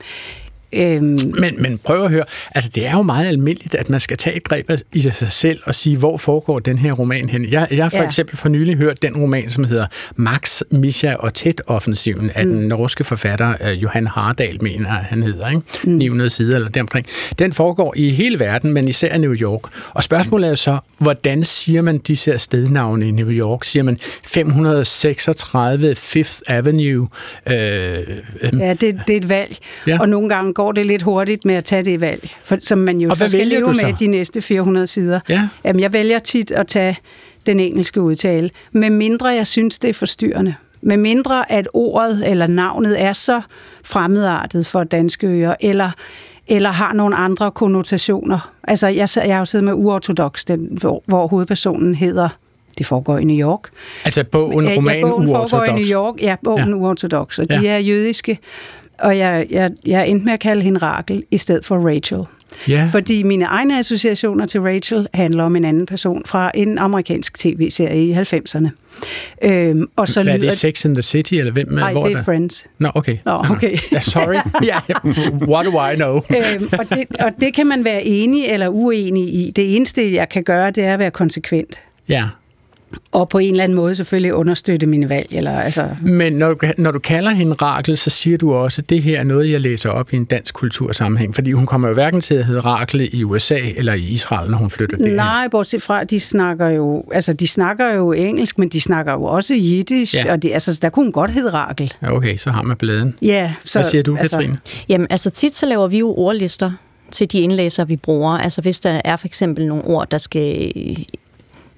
Øhm. Men, men prøv at høre, altså det er jo meget almindeligt, at man skal tage et greb i sig selv og sige, hvor foregår den her roman hen. Jeg, jeg har for ja. eksempel for nylig hørt den roman, som hedder Max, Misha og Ted-offensiven af mm. den norske forfatter uh, Johan Hardal, mener han hedder, ikke? Mm. 900 sider eller deromkring. Den foregår i hele verden, men især i New York. Og spørgsmålet er så, hvordan siger man disse her stednavne i New York? Siger man 536 Fifth Avenue? Øh, øh, ja, det, det er et valg. Ja. Og nogle gange går det lidt hurtigt med at tage det valg, for, som man jo så skal leve med de næste 400 sider. Ja. Jamen, jeg vælger tit at tage den engelske udtale, med mindre jeg synes, det er forstyrrende. Med mindre at ordet eller navnet er så fremmedartet for danske ører, eller, eller har nogle andre konnotationer. Altså, jeg, jeg har jo siddet med Uortodox, den, hvor, hvor hovedpersonen hedder det foregår i New York. Altså bogen, romanen ja, bogen foregår i New York. Ja, bogen ja. Uortodox, og ja. de er jødiske og jeg, jeg, jeg endte med at kalde hende Rakel i stedet for Rachel. Ja. Fordi mine egne associationer til Rachel handler om en anden person fra en amerikansk tv-serie i 90'erne. Øhm, og så Hvad er lyder det, Sex in the City, eller hvem? Nej, hvor det er der? Friends. Nå, okay. Nå, okay. Ja, sorry. ja. What do I know? øhm, og, det, og det kan man være enig eller uenig i. Det eneste, jeg kan gøre, det er at være konsekvent. Ja. Og på en eller anden måde selvfølgelig understøtte mine valg. Eller, altså, Men når du, når du kalder hende Rakel, så siger du også, at det her er noget, jeg læser op i en dansk kultursammenhæng. Fordi hun kommer jo hverken til at hedde Rakel i USA eller i Israel, når hun flytter derhen. nej, bortset fra, de snakker jo, altså, de snakker jo engelsk, men de snakker jo også jiddisch, Ja. ja. og de, altså, der kunne hun godt hedde Rakel. Ja, okay, så har man bladen. Ja, så, Hvad siger du, altså, Katrine? Jamen, altså tit så laver vi jo ordlister til de indlæser, vi bruger. Altså hvis der er for eksempel nogle ord, der skal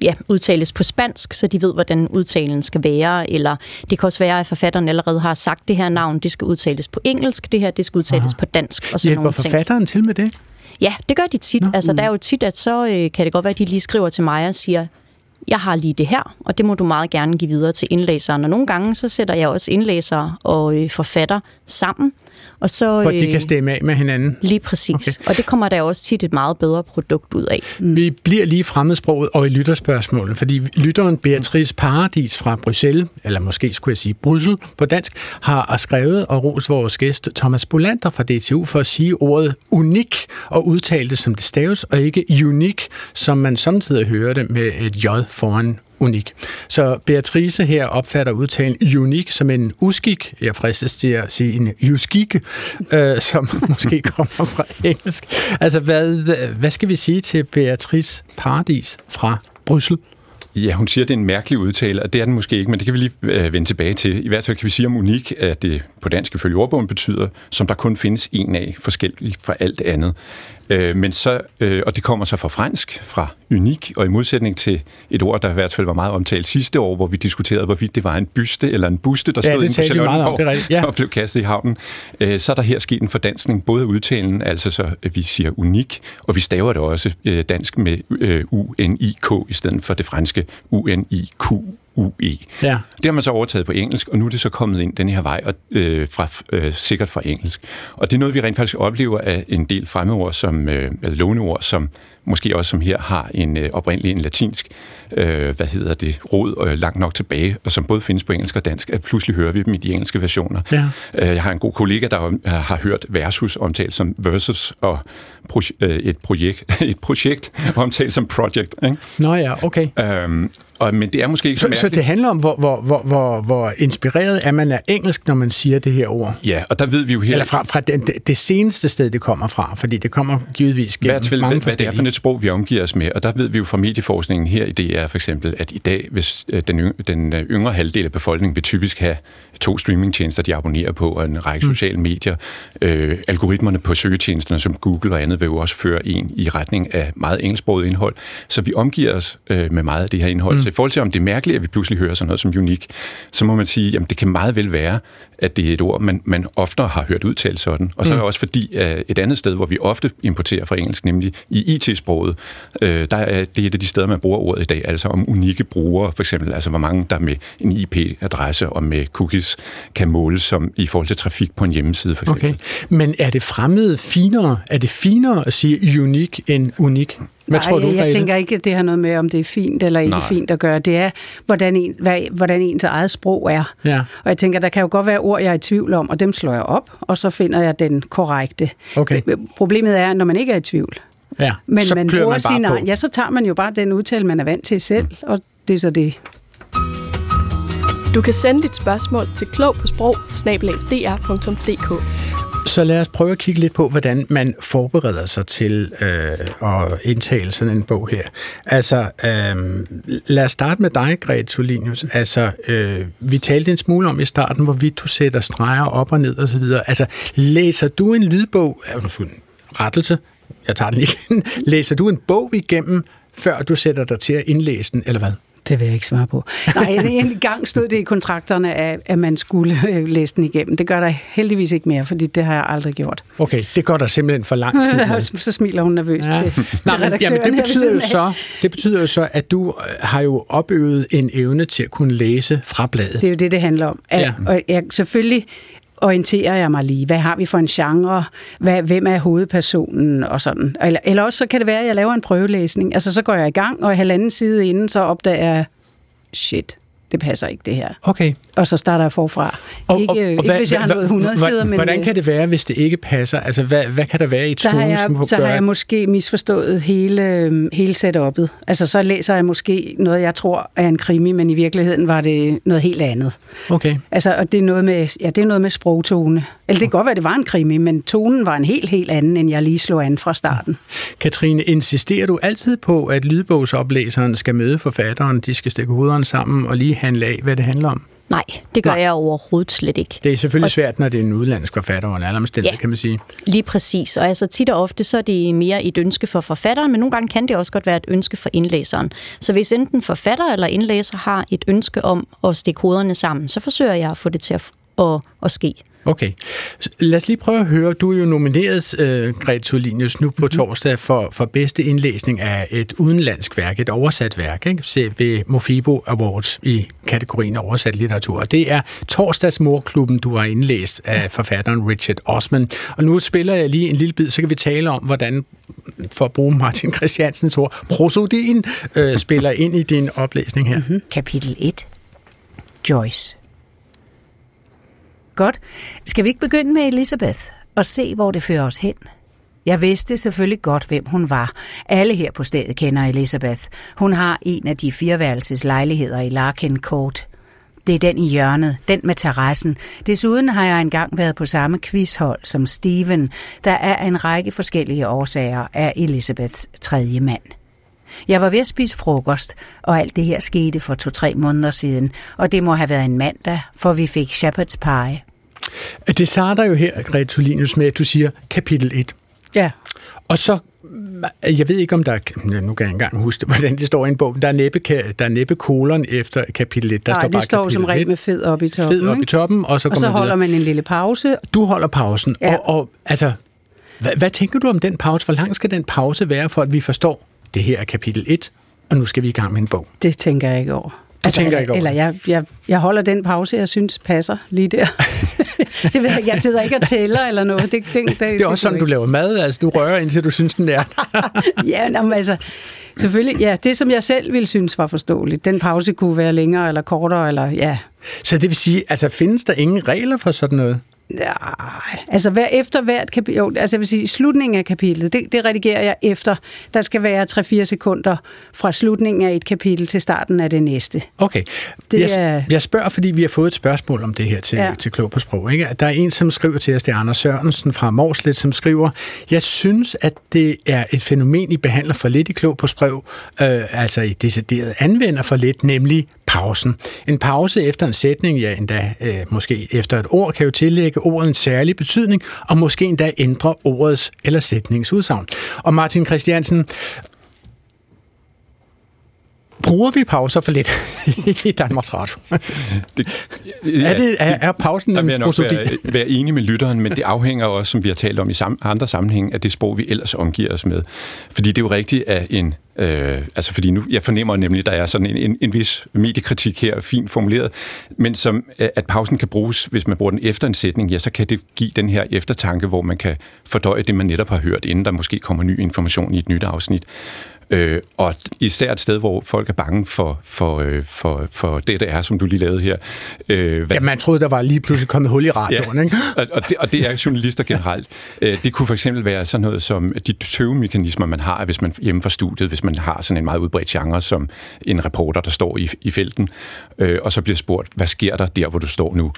ja, udtales på spansk, så de ved, hvordan udtalen skal være, eller det kan også være, at forfatteren allerede har sagt, det her navn, det skal udtales på engelsk, det her, det skal udtales Aha. på dansk, og sådan Hjælper nogle ting. forfatteren til med det? Ja, det gør de tit. Nå, altså, der er jo tit, at så øh, kan det godt være, at de lige skriver til mig og siger, jeg har lige det her, og det må du meget gerne give videre til indlæseren. Og nogle gange, så sætter jeg også indlæsere og øh, forfatter sammen. Og så, For at de øh, kan stemme af med hinanden. Lige præcis. Okay. Og det kommer der også tit et meget bedre produkt ud af. Vi bliver lige fremmedsproget og i lytterspørgsmålet, fordi lytteren Beatrice Paradis fra Bruxelles, eller måske skulle jeg sige Bryssel på dansk, har skrevet og rost vores gæst Thomas Bolander fra DTU for at sige ordet unik og udtale det som det staves, og ikke unik, som man samtidig hører det med et j foran unik. Så Beatrice her opfatter udtalen unik som en uskik, jeg fristes til at sige en juskik, øh, som måske kommer fra engelsk. Altså, hvad, hvad skal vi sige til Beatrice Paradis fra Bryssel? Ja, hun siger, at det er en mærkelig udtale, og det er den måske ikke, men det kan vi lige øh, vende tilbage til. I hvert fald kan vi sige om unik, at det på dansk ifølge ordbogen betyder, som der kun findes en af, forskellig fra alt andet. Øh, men så, øh, og det kommer så fra fransk, fra unik, og i modsætning til et ord, der i hvert fald var meget omtalt sidste år, hvor vi diskuterede, hvorvidt det var en byste eller en buste, der Ja, stod inde på rigtigt, ja. og blev kastet i havnen. Øh, så er der her sket en fordansning, både udtalen, altså så vi siger unik, og vi staver det også øh, dansk med øh, U-N-I-K i stedet for det franske U-N-I-Q. UE. Ja. Det har man så overtaget på engelsk, og nu er det så kommet ind den her vej, og, øh, fra, øh, sikkert fra engelsk. Og det er noget, vi rent faktisk oplever af en del fremmedord, som, øh, eller låneord, som måske også som her har en øh, oprindelig en latinsk, øh, hvad hedder det, rod øh, langt nok tilbage, og som både findes på engelsk og dansk, at pludselig hører vi dem i de engelske versioner. Ja. Øh, jeg har en god kollega, der om- har hørt versus omtalt som versus, og proje- øh, et, projekt, et projekt omtalt som project. Ikke? Nå ja, okay. Øhm, og, men det er måske ikke så Så, så det handler om, hvor, hvor, hvor, hvor, hvor inspireret er man af engelsk, når man siger det her ord? Ja, og der ved vi jo her... Eller fra, fra den, det, det seneste sted, det kommer fra, fordi det kommer givetvis gennem hvert mange hvad, hvad det er for et sprog, vi omgiver os med. Og der ved vi jo fra medieforskningen her i DR for eksempel, at i dag, hvis øh, den, yng- den øh, yngre halvdel af befolkningen vil typisk have to streamingtjenester, de abonnerer på, og en række mm. sociale medier. Øh, algoritmerne på søgetjenesterne som Google og andet vil jo også føre en i retning af meget engelsksproget indhold. Så vi omgiver os øh, med meget af det her indhold. Mm. Så i forhold til, om det er mærkeligt, at vi pludselig hører sådan noget som unik, så må man sige, jamen det kan meget vel være, at det er et ord, man, man oftere har hørt udtalt sådan. Og så er det også fordi, at et andet sted, hvor vi ofte importerer fra engelsk, nemlig i IT-sproget, øh, der er det er et af de steder, man bruger ordet i dag, altså om unikke brugere, for eksempel, altså hvor mange der med en IP-adresse og med cookies kan måles som i forhold til trafik på en hjemmeside, for eksempel. Okay. Men er det fremmede finere? Er det finere at sige unik end unik? Hvad Nej, tror du, jeg, tænker ikke, at det har noget med, om det er fint eller ikke Nej. fint at gøre. Det er, hvordan, en, hvad, hvordan ens eget sprog er. Ja. Og jeg tænker, der kan jo godt være ord, jeg er i tvivl om, og dem slår jeg op, og så finder jeg den korrekte. Okay. Problemet er, når man ikke er i tvivl, Ja. men så man bruger man bare sin på. egen, ja, så tager man jo bare den udtale, man er vant til selv, mm. og det er så det. Du kan sende dit spørgsmål til klog på sprog så lad os prøve at kigge lidt på, hvordan man forbereder sig til øh, at indtale sådan en bog her. Altså, øh, lad os starte med dig, Grete Solinius. Altså, øh, vi talte en smule om i starten, hvorvidt du sætter streger op og ned og så videre. Altså, læser du en lydbog, øh, undskyld, rettelse, jeg tager den igen, læser du en bog igennem, før du sætter dig til at indlæse den, eller hvad? Det vil jeg ikke svare på. Nej, en, en gang stod det i kontrakterne, at, at man skulle øh, læse den igennem. Det gør der heldigvis ikke mere, fordi det har jeg aldrig gjort. Okay, det går der simpelthen for lang tid med. så smiler hun nervøst Ja. til, Nej, men, jamen, det, betyder jo så, det betyder jo så, at du øh, har jo opøvet en evne til at kunne læse fra bladet. Det er jo det, det handler om. At, Ja. Og jeg, selvfølgelig orienterer jeg mig lige. Hvad har vi for en genre? Hvad, hvem er hovedpersonen? Og sådan. Eller, eller også så kan det være, at jeg laver en prøvelæsning. Altså så går jeg i gang, og halvanden side inden, så opdager jeg, shit, det passer ikke det her. Okay. Og så starter jeg forfra. Og, ikke, og, og, ikke hvad, hvis jeg har nået 100 hvad, sider, men... Hvordan kan det være, hvis det ikke passer? Altså, hvad, hvad kan der være i tonen, jeg, som Så har jeg måske misforstået hele, hele setup'et. Altså, så læser jeg måske noget, jeg tror er en krimi, men i virkeligheden var det noget helt andet. Okay. Altså, og det er noget med, ja, det er noget med sprogtone. Eller det kan godt være, det var en krimi, men tonen var en helt, helt anden, end jeg lige slog an fra starten. Katrine, insisterer du altid på, at lydbogsoplæseren skal møde forfatteren, de skal stikke hovederne sammen og lige handle af, hvad det handler om? Nej, det gør Nej. jeg overhovedet slet ikke. Det er selvfølgelig svært, når det er en udlandsk forfatter under alle omstændigheder, Ja. kan man sige. Lige præcis. Og altså tit og ofte, så er det mere et ønske for forfatteren, men nogle gange kan det også godt være et ønske for indlæseren. Så hvis enten forfatter eller indlæser har et ønske om at stikke hovederne sammen, så forsøger jeg at få det til at, at, at ske. Okay. Lad os lige prøve at høre. Du er jo nomineret, øh, Grete Tulinius, nu på torsdag for, for bedste indlæsning af et udenlandsk værk, et oversat værk, ikke? Se ved Mofibo Awards i kategorien oversat litteratur. Og det er torsdags morklubben, du har indlæst af forfatteren Richard Osman. Og nu spiller jeg lige en lille bid, så kan vi tale om, hvordan, for at bruge Martin Christiansens ord, prosodien øh, spiller ind i din oplæsning her. Mm-hmm. Kapitel 1. Joyce. Godt. Skal vi ikke begynde med Elizabeth og se, hvor det fører os hen? Jeg vidste selvfølgelig godt, hvem hun var. Alle her på stedet kender Elizabeth. Hun har en af de fireværelses lejligheder i Larkin Court. Det er den i hjørnet, den med terrassen. Desuden har jeg engang været på samme quizhold som Steven, der er en række forskellige årsager af Elizabeths tredje mand. Jeg var ved at spise frokost, og alt det her skete for to-tre måneder siden, og det må have været en mandag, for vi fik shepherd's pie. Det starter jo her, Grete Tulinius, med, at du siger kapitel 1. Ja. Og så, jeg ved ikke om der, er- nu kan jeg engang huske, hvordan det står i en bog, der er næppe, der er næppe kolon efter kapitel 1. Der Nej, står bare det står som regel 1. med fed op i toppen. Fed op i toppen, og så og så man holder videre. man en lille pause. Du holder pausen, Ja. og, og altså, hvad, hvad tænker du om den pause? Hvor lang skal den pause være, for at vi forstår, det her er kapitel 1, og nu skal vi i gang med en bog? Det tænker jeg ikke over. Du tænker ikke over Eller jeg, jeg, jeg holder den pause, jeg synes passer lige der. det ved jeg, jeg sidder ikke og tæller eller noget. Det, det, det, Det er også sådan, du laver mad, altså du rører indtil du synes, den er. Ja, men altså, selvfølgelig, ja, det som jeg selv ville synes var forståeligt. Den pause kunne være længere eller kortere, eller ja. Så det vil sige, altså findes der ingen regler for sådan noget? Nej, altså hver, efter hvert kapitel, jo, altså jeg vil sige, slutningen af kapitlet, det, det redigerer jeg efter. Der skal være 3-4 sekunder fra slutningen af et kapitel til starten af det næste. Okay. Det jeg, er- jeg spørger, fordi vi har fået et spørgsmål om det her til, ja. Til Klog på Sprog. Ikke? Der er en, som skriver til os, det er Anders Sørensen fra Morslet, som skriver, jeg synes, at det er et fænomen, I behandler for lidt i Klog på Sprog, øh, altså I decideret anvender for lidt, nemlig pausen. En pause efter en sætning, ja endda øh, måske efter et ord, kan jo tillægge ordet en særlig betydning, og måske endda ændre ordets eller sætningens udsagn. Og Martin Christiansen, bruger vi pauser for lidt i Danmarks Radio? Det, Er, det, er, er pausen Der vil jeg en nok være, være enig med lytteren, men det afhænger også, som vi har talt om i sam, andre sammenhæng, af det sprog, vi ellers omgiver os med. Fordi det er jo rigtigt, at en... Øh, altså fordi nu, jeg fornemmer nemlig, at der er sådan en, en, en vis mediekritik her, fint formuleret, men som, øh, at pausen kan bruges, hvis man bruger den efter en sætning, ja, så kan det give den her eftertanke, hvor man kan fordøje det, man netop har hørt, inden der måske kommer ny information i et nyt afsnit. Øh, og især et sted, hvor folk er bange for, for, øh, for, for det, der er, som du lige lavede her. Øh, hvad, Ja, man troede, der var lige pludselig kommet hul i radioen, ikke? og, og, det, og det er journalister generelt. Øh, Det kunne for eksempel være sådan noget som de tøvemekanismer, man har, hvis man hjemme fra studiet, hvis man har sådan en meget udbredt genre som en reporter, der står i, i felten, øh, og så bliver spurgt, hvad sker der der, hvor du står nu?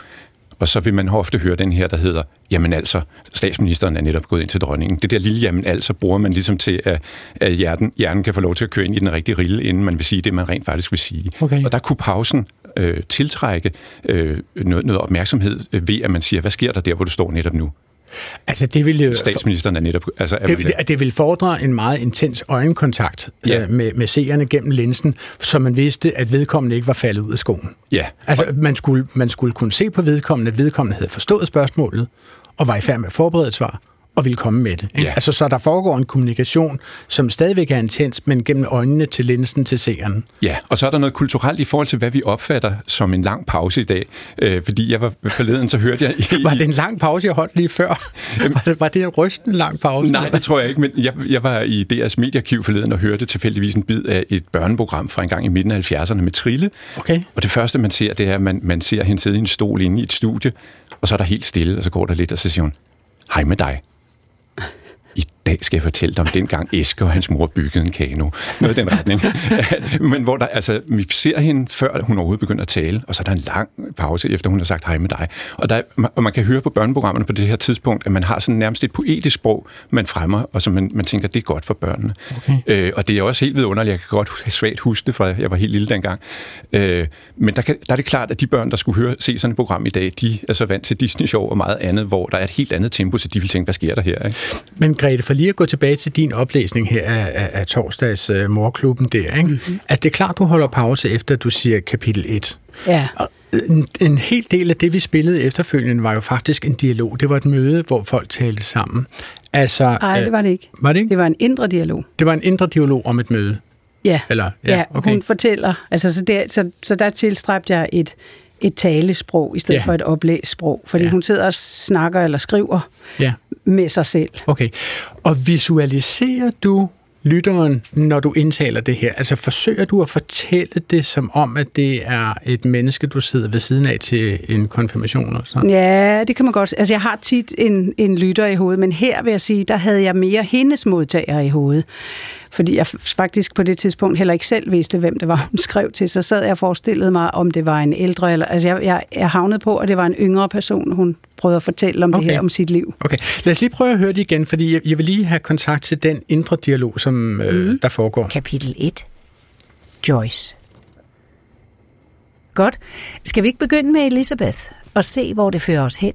Og så vil man ofte høre den her, der hedder, jamen altså, statsministeren er netop gået ind til dronningen. Det der lille jamen altså bruger man ligesom til, at, at hjernen, hjernen kan få lov til at køre ind i den rigtige rille, inden man vil sige det, man rent faktisk vil sige. Okay. Og der kunne pausen øh, tiltrække øh, noget, noget opmærksomhed øh, ved, at man siger, hvad sker der der, hvor du står netop nu? Altså, det ville jo... Statsministeren er netop... Altså, er, Det, det, det vil fordre en meget intens øjenkontakt Ja. øh, med, med seerne gennem linsen, så man vidste, at vedkommende ikke var faldet ud af skoen. ja, Altså, man skulle, man skulle kunne se på vedkommende, at vedkommende havde forstået spørgsmålet, og var i færd med at forberede et svar, og vil komme med det. Ikke? Ja. Altså, så der foregår en kommunikation, som stadigvæk er intens, men gennem øjnene til linsen til seeren. Ja, og så er der noget kulturelt i forhold til, hvad vi opfatter som en lang pause i dag. Øh, fordi jeg var forleden, så hørte jeg... I, Var det en lang pause, jeg holdt lige før? var, det, var det en rystende lang pause? Nej, det tror jeg ikke, men jeg, jeg var i DR's Mediarkiv forleden og hørte tilfældigvis en bid af et børneprogram fra en gang i midten af 70'erne med Trille. Okay. Og det første, man ser, det er, at man, man ser hende sidde i en stol inde i et studie, og så er der helt stille, og så går der lidt, og så siger hun, hej med dig. Dag skal jeg fortælle dig om dengang Eske og hans mor byggede en kano. Noget i den retning. Men hvor der, altså, vi ser hende, før hun overhovedet begynder at tale, og så er der en lang pause, efter hun har sagt hej med dig. Og, der, og man kan høre på børneprogrammerne på det her tidspunkt, at man har sådan nærmest et poetisk sprog, man fremmer, og som man, man tænker, det er godt for børnene. Okay. Øh, og det er også helt vidunderligt. Jeg kan godt svagt huske det, fra jeg var helt lille dengang. Øh, men der, kan, der er det klart, at de børn, der skulle høre, se sådan et program i dag, de er så vant til Disney-show og meget andet, hvor der er et helt andet tempo, så de vil tænke, hvad sker der her? Ikke? Men Grete, for lige at gå tilbage til din oplæsning her af, af, af torsdags uh, morklubben der, ikke? Mm-hmm. at det er klart, du holder pause efter, du siger kapitel 1. Ja. Og en, en hel del af det, vi spillede efterfølgende, var jo faktisk en dialog. Det var et møde, hvor folk talte sammen. Altså, Nej, det var det ikke. Var det ikke? Det var en indre dialog. Det var en indre dialog om et møde. Ja, Eller, ja, ja, okay. hun fortæller. Altså, så, der, så, så der tilstræbte jeg et, et talesprog i stedet Ja. for et oplæssprog, fordi ja. hun sidder og snakker eller skriver Ja, med sig selv. okay. Og visualiserer du lytteren, når du indtaler det her? Altså forsøger du at fortælle det som om, at det er et menneske, du sidder ved siden af til en konfirmation? Og sådan? Ja, det kan man godt. Altså, jeg har tit en, en lytter i hovedet, men her vil jeg sige, der havde jeg mere hendes modtager i hovedet. Fordi jeg faktisk på det tidspunkt heller ikke selv vidste, hvem det var, hun skrev til. Så sad jeg og forestillede mig, om det var en ældre, eller... Altså, jeg, jeg, jeg havnede på, at det var en yngre person, hun prøvede at fortælle om okay. Det her, om sit liv. Okay, lad os lige prøve at høre det igen, fordi jeg, jeg vil lige have kontakt til den indre dialog, som mm. øh, der foregår. Kapitel 1. Joyce. Godt. Skal vi ikke begynde med Elisabeth og se, hvor det fører os hen?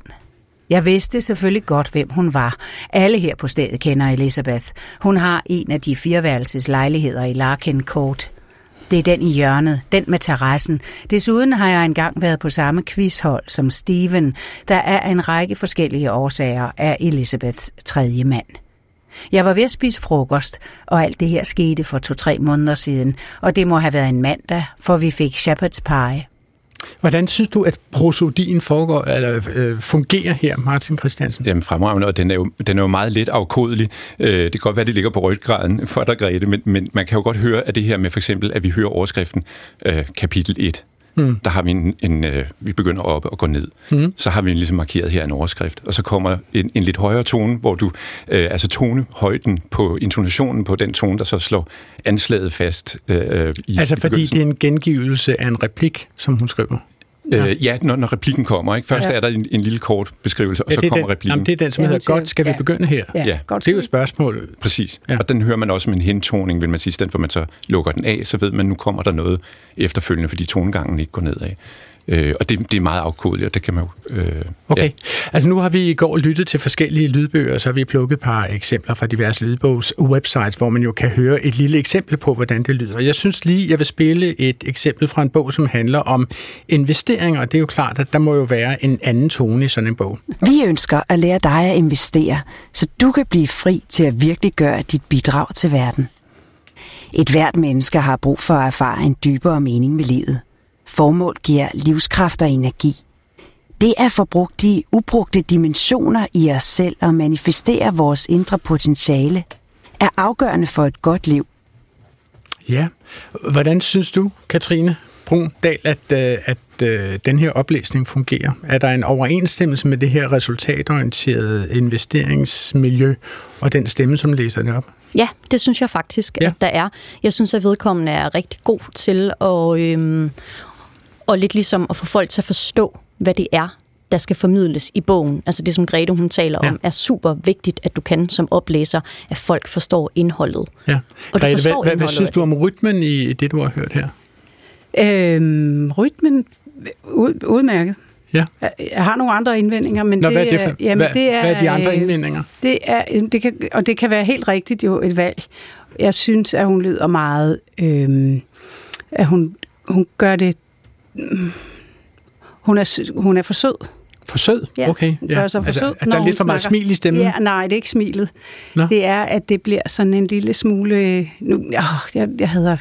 Jeg vidste selvfølgelig godt, hvem hun var. Alle her på stedet kender Elisabeth. Hun har en af de fireværelses lejligheder i Larkin Court. Det er den i hjørnet, den med terrassen. Desuden har jeg engang været på samme quizhold som Steven, der er en række forskellige årsager af Elisabeths tredje mand. Jeg var ved at spise frokost, og alt det her skete for to-tre måneder siden, og det må have været en mandag, for vi fik shepherd's pie. Hvordan synes du, at prosodien foregår, eller, øh, fungerer her, Martin Christiansen? Jamen fremragende, og den er jo, den er jo meget let afkodelig. Øh, det kan godt være, det ligger på ryggraden for dig, Grete, men, men man kan jo godt høre, at det her med for eksempel, at vi hører overskriften øh, kapitel 1, mm. der har vi en, en øh, vi begynder op og går ned. Mm. Så har vi ligesom markeret her en overskrift, og så kommer en, en lidt højere tone, hvor du, øh, altså tonehøjden på intonationen på den tone, der så slår anslaget fast øh, i Altså fordi det er en gengivelse af en replik, som hun skriver. Øh, ja, når, når replikken kommer. Ikke? Først Ja. er der en, en lille kort beskrivelse, og Ja, så er kommer den, replikken. jamen, det er den, som Ja, hedder, godt, skal vi ja. begynde her? Ja, Ja, godt. Det er jo et spørgsmål. Præcis. Ja. Ja. Og den hører man også med en hentoning, vil man sige. I stedet for, at man så lukker den af, så ved man, at nu kommer der noget efterfølgende, fordi tonegangen ikke går nedad. Øh, og det, det er meget afkodeligt, og det kan man jo... Øh, Okay. Ja. Altså nu har vi i går lyttet til forskellige lydbøger, så har vi plukket et par eksempler fra diverse lydbogs websites, hvor man jo kan høre et lille eksempel på, hvordan det lyder. Jeg synes lige, jeg vil spille et eksempel fra en bog, som handler om investeringer. Det er jo klart, at der må jo være en anden tone i sådan en bog. Vi ønsker at lære dig at investere, så du kan blive fri til at virkelig gøre dit bidrag til verden. Et hvert menneske har brug for at erfare en dybere mening med livet. Formål giver livskraft og energi. Det at få brugt de ubrugte dimensioner i os selv og manifestere vores indre potentiale er afgørende for et godt liv. Ja. Hvordan synes du, Katrine Brun Dahl, at, øh, at øh, den her oplæsning fungerer? Er der en overensstemmelse med det her resultatorienterede investeringsmiljø og den stemme, som læser det op? Ja, det synes jeg faktisk, ja. at der er. Jeg synes, at vedkommende er rigtig god til at, øhm, og lidt ligesom at få folk til at forstå, hvad det er, der skal formidles i bogen. Altså det, som Grete hun taler Ja. om, er super vigtigt, at du kan som oplæser, at folk forstår indholdet. Ja. Og du Grete, hvad, forstår hvad, hvad indholdet synes af du om rytmen i det, du har hørt her? Øhm, rytmen, ud, udmærket. Ja. Jeg- har nogle andre indvendinger, men Nå, det, hvad er det for, jamen, hvad, det er, hvad er de andre øh, indvendinger? Det er, det kan, og det kan være helt rigtigt jo et valg. Jeg synes, at hun lyder meget, øhm, at hun, hun gør det, hun er, hun er for sød. For sød? Ja, okay. Ja. Sig for altså, sød, at der er lidt for meget smil i stemmen? Ja, nej, det er ikke smilet. Nå. Det er, at det bliver sådan en lille smule... Nu, åh, jeg, jeg hedder...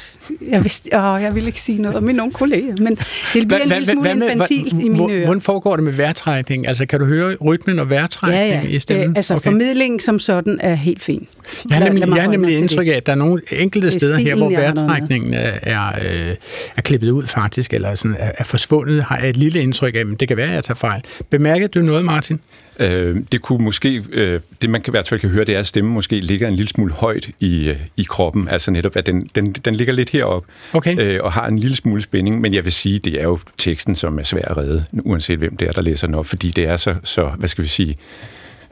Jeg, vidste, åh, jeg vil ikke sige noget om min nogle kolleger, men det bliver Hva, en lille smule hvad med- infantilt hva- i mine ører. Hvordan foregår det med vejrtrækning? Altså, kan du høre rytmen og vejrtrækning Ja, ja. i stemmen? Det, altså, okay. formidlingen som sådan er helt fin. Jeg har nemlig, jeg har nemlig indtryk af, at der er nogle enkelte er steder her, hvor vejrtrækningen er, er, øh, er klippet ud faktisk, eller sådan er, er forsvundet, har jeg et lille indtryk af, men det kan være, at jeg tager fejl. Bemærkede du noget, Martin? Øh, det kunne måske, øh, det man kan i hvert fald kan høre, det er, at stemmen måske ligger en lille smule højt i, øh, i kroppen. Altså netop, at den, den, den ligger lidt heroppe okay. øh, og har en lille smule spænding. Men jeg vil sige, det er jo teksten, som er svær at redde, uanset hvem det er, der læser den op. Fordi det er så, så hvad skal vi sige,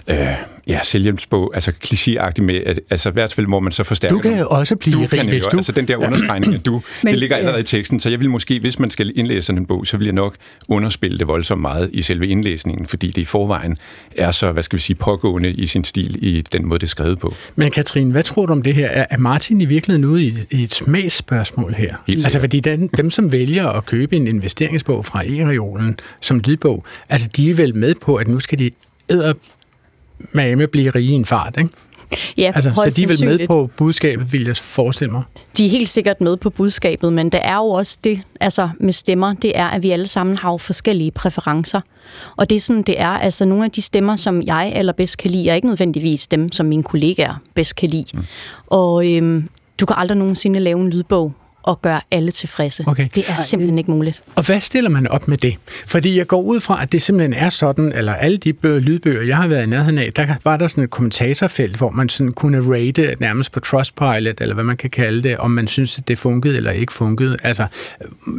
øh, ja, selvhjælpsbog, altså klichéagtigt med, at, altså i hvert fald må man så forstærke Du kan jo også blive du rig, hvis jo, du- Altså den der understregning af du, Men, det ligger allerede i teksten, så jeg vil måske, hvis man skal indlæse sådan en bog, så vil jeg nok underspille det voldsomt meget i selve indlæsningen, fordi det i forvejen er så, hvad skal vi sige, pågående i sin stil, i den måde, det er skrevet på. Men Katrine, hvad tror du om det her? Er, Martin i virkeligheden ude i, i et smagsspørgsmål her? Helt altså fordi den, dem, som vælger at købe en investeringsbog fra e-reolen som lydbog, altså de er vel med på, at nu skal de æder mame blive rige i en fart, ikke? Ja, altså, så de er vel med på budskabet, vil jeg forestille mig. De er helt sikkert med på budskabet, men det er jo også det, altså med stemmer, det er, at vi alle sammen har jo forskellige præferencer. Og det er sådan, det er, altså nogle af de stemmer, som jeg allerbedst kan lide, er ikke nødvendigvis dem, som mine kollegaer bedst kan lide. Mm. Og øhm, du kan aldrig nogensinde lave en lydbog og gøre alle tilfredse. Okay. Det er simpelthen ikke muligt. Og hvad stiller man op med det? Fordi jeg går ud fra, at det simpelthen er sådan, eller alle de bøger, lydbøger, jeg har været i nærheden af, der var der sådan et kommentatorfelt, hvor man sådan kunne rate nærmest på Trustpilot, eller hvad man kan kalde det, om man synes, at det funkede eller ikke funkede. Altså,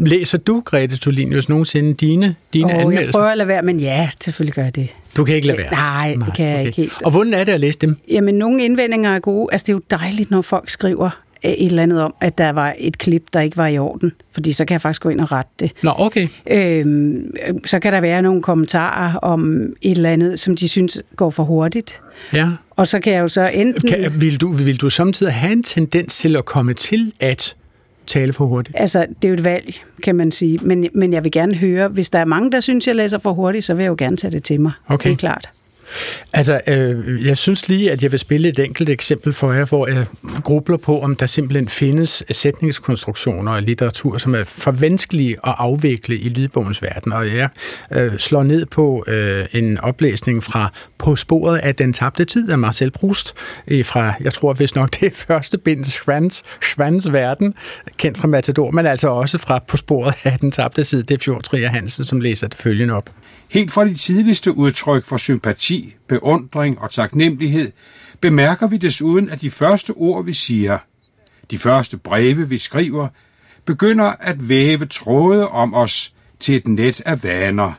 læser du, Grete Tolinius, nogensinde dine, dine Åh, jeg anmeldelser? prøver at lade være, men ja, selvfølgelig gør jeg det. Du kan ikke lade være? Nej, det kan jeg ikke helt. Og hvordan er det at læse dem? Jamen, nogle indvendinger er gode. Altså, det er jo dejligt, når folk skriver et eller andet om, at der var et klip, der ikke var i orden. Fordi så kan jeg faktisk gå ind og rette det. Nå, okay. Øhm, så kan der være nogle kommentarer om et eller andet, som de synes går for hurtigt. Ja. Og så kan jeg jo så enten... Kan, vil, du, vil du samtidig have en tendens til at komme til at tale for hurtigt? Altså, det er jo et valg, kan man sige. Men, men jeg vil gerne høre, hvis der er mange, der synes, jeg læser for hurtigt, så vil jeg jo gerne tage det til mig. Okay. Det er klart. Altså, øh, jeg synes lige, at jeg vil spille et enkelt eksempel for jer, hvor jeg grubler på, om der simpelthen findes sætningskonstruktioner og litteratur, som er for vanskelige at afvikle i lydbogens verden. Og jeg øh, slår ned på øh, en oplæsning fra På sporet af den tabte tid af Marcel Proust, øh, fra, jeg tror hvis nok, det er første bind, Schwanz, Schwanz verden, kendt fra Matador, men altså også fra På sporet af den tabte tid, det er Fjord Trier Hansen, som læser det følgende op. Helt fra de tidligste udtryk for sympati, beundring og taknemmelighed, bemærker vi desuden, at de første ord, vi siger, de første breve, vi skriver, begynder at væve tråde om os til et net af vaner.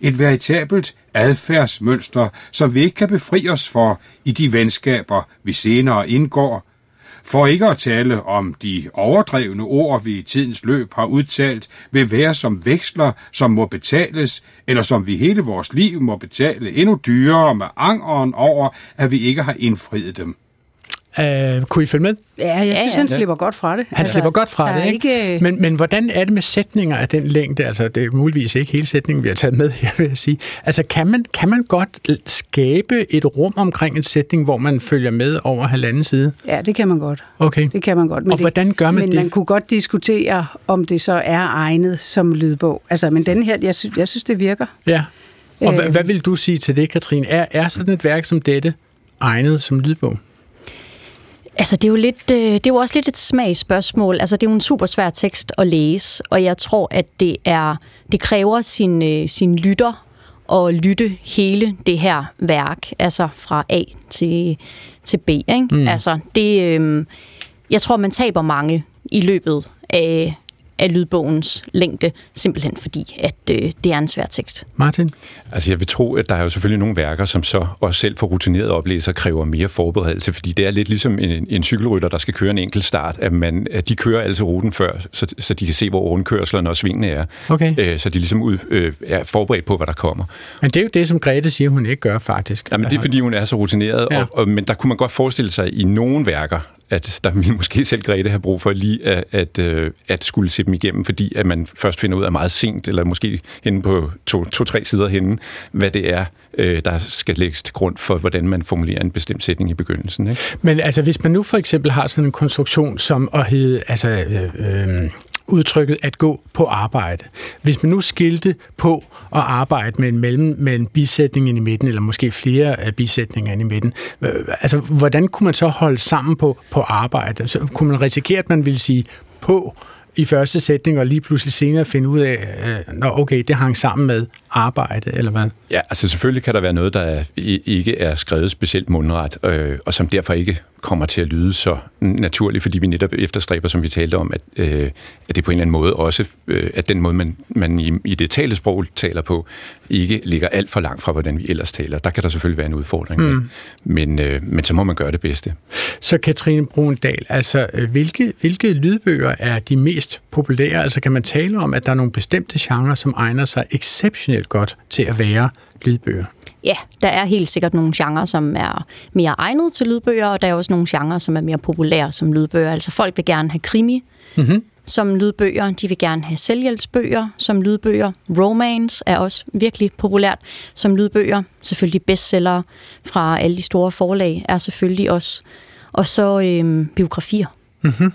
Et veritabelt adfærdsmønster, som vi ikke kan befri os for i de venskaber, vi senere indgår, for ikke at tale om de overdrevne ord, vi i tidens løb har udtalt, vil være som veksler, som må betales, eller som vi hele vores liv må betale endnu dyrere med angeren over, at vi ikke har indfriet dem. Uh, kunne I følge med? Ja, jeg Ja, synes, ja. han slipper godt fra det. Han altså, slipper godt fra det, ikke? ikke... Men, men hvordan er det med sætninger af den længde? Altså, det er muligvis ikke hele sætningen, vi har taget med her, vil jeg sige. Altså, kan man, kan man godt skabe et rum omkring en sætning, hvor man følger med over halvanden side? Ja, det kan man godt. Okay. Det kan man godt. Men Og hvordan gør man men det? man kunne godt diskutere, om det så er egnet som lydbog. Altså, men den her, jeg synes, jeg synes det virker. Ja. Og øh. Øh. hvad vil du sige til det, Katrine? Er, er sådan et værk som dette egnet som lydbog? Altså, det er, jo lidt, øh, det er jo også lidt et smagsspørgsmål. Altså, det er jo en super svær tekst at læse, og jeg tror, at det er det kræver sin, øh, sin lytter at lytte hele det her værk, altså fra A til, til B. Ikke? Mm. Altså, det, øh, jeg tror, man taber mange i løbet af, af lydbogens længde, simpelthen fordi, at øh, det er en svær tekst. Martin? Altså jeg vil tro, at der er jo selvfølgelig nogle værker, som så også selv for rutinerede oplæsere kræver mere forberedelse, fordi det er lidt ligesom en, en cykelrytter, der skal køre en enkelt start, at, man, at de kører altså ruten før, så, så de kan se, hvor rundkørslerne og svingene er. Okay. Øh, så de ligesom ud, øh, er forberedt på, hvad der kommer. Men det er jo det, som Grete siger, hun ikke gør, faktisk. Jamen, det er, fordi hun er så rutineret, Ja. ja. og, og, men der kunne man godt forestille sig i nogle værker, at der vil måske selv Grete have brug for lige at, at, øh, at skulle se dem igennem, fordi at man først finder ud af meget sent, eller måske henne på to-tre to, sider henne, hvad det er, øh, der skal lægges til grund for, hvordan man formulerer en bestemt sætning i begyndelsen. Ikke? Men altså, hvis man nu for eksempel har sådan en konstruktion som at hedde, altså, øh, øh, udtrykket at gå på arbejde. Hvis man nu skilte på at arbejde med en, mellem, med en bisætning ind i midten, eller måske flere af bisætninger ind i midten, altså, hvordan kunne man så holde sammen på, på arbejde? Så kunne man risikere, at man ville sige på i første sætning, og lige pludselig senere finde ud af, at okay, det hang sammen med arbejde, eller hvad? Ja, altså selvfølgelig kan der være noget, der ikke er skrevet specielt mundret, øh, og som derfor ikke kommer til at lyde så naturligt, fordi vi netop efterstræber, som vi talte om, at, øh, at det på en eller anden måde også, øh, at den måde, man, man i, i det talesprog taler på, ikke ligger alt for langt fra, hvordan vi ellers taler. Der kan der selvfølgelig være en udfordring, mm. men, øh, men så må man gøre det bedste. Så Katrine Brundal, altså øh, hvilke, hvilke lydbøger er de mest populære? Altså kan man tale om, at der er nogle bestemte genrer, som egner sig exceptionelt godt til at være lydbøger? Ja, der er helt sikkert nogle genrer, som er mere egnet til lydbøger, og der er også nogle genrer, som er mere populære som lydbøger. Altså folk vil gerne have krimi mm-hmm. som lydbøger, de vil gerne have selvhjælpsbøger som lydbøger. Romance er også virkelig populært som lydbøger. Selvfølgelig bestseller fra alle de store forlag er selvfølgelig også. Og så øhm, biografier. Mm-hmm.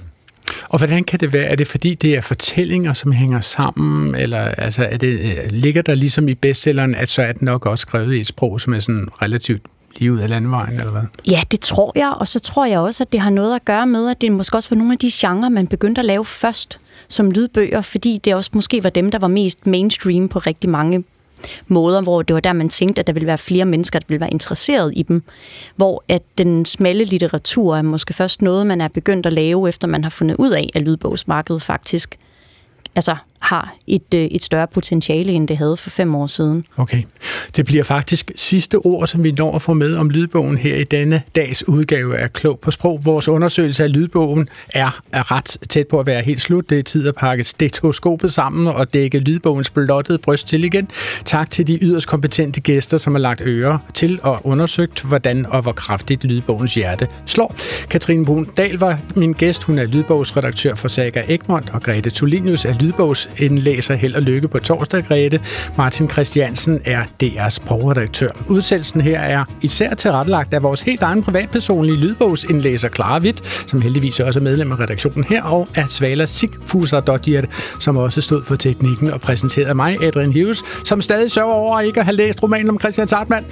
Og hvordan kan det være? Er det fordi, det er fortællinger, som hænger sammen? Eller altså, er det, øh, ligger der ligesom i bestselleren, at så er den nok også skrevet i et sprog, som er sådan relativt lige ud af landvejen, eller hvad? Ja, det tror jeg, og så tror jeg også, at det har noget at gøre med, at det måske også var nogle af de genrer, man begyndte at lave først som lydbøger, fordi det også måske var dem, der var mest mainstream på rigtig mange måder, hvor det var der, man tænkte, at der ville være flere mennesker, der ville være interesseret i dem. Hvor at den smalle litteratur er måske først noget, man er begyndt at lave, efter man har fundet ud af, at lydbogsmarkedet faktisk altså, har et, øh, et større potentiale, end det havde for fem år siden. Okay. Det bliver faktisk sidste ord, som vi når at få med om lydbogen her i denne dags udgave af Klog på Sprog. Vores undersøgelse af lydbogen er, er ret tæt på at være helt slut. Det er tid at pakke stetoskopet sammen og dække lydbogens blottede bryst til igen. Tak til de yderst kompetente gæster, som har lagt ører til og undersøgt, hvordan og hvor kraftigt lydbogens hjerte slår. Katrine Brun Dahl var min gæst. Hun er lydbogsredaktør for Saga Egmont, og Grete Tulinius er lydbogs indlæser held og lykke på torsdag, Grete. Martin Christiansen er DR's sprogredaktør. Udsendelsen her er især tilrettelagt af vores helt egen privatpersonlige lydbogsindlæser Clara Witt, som heldigvis også er medlem af redaktionen her, og af Svala Sigfuser som også stod for teknikken og præsenterede mig, Adrian Hughes, som stadig sørger over ikke at have læst romanen om Christian Sartmann.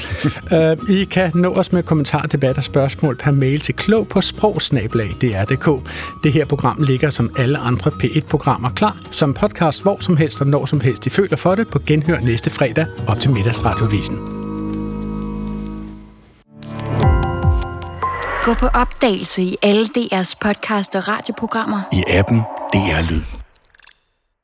uh, I kan nå os med kommentarer, debat og spørgsmål per mail til klog på sprogsnablag.dr.dk. Det her program ligger som alle andre P1-programmer klar som podcast podcast hvor som helst og når som helst de føler for det på genhør næste fredag op til middagsradiovisen. Gå på opdagelse i alle DR's podcast og radioprogrammer. I appen DR Lyd.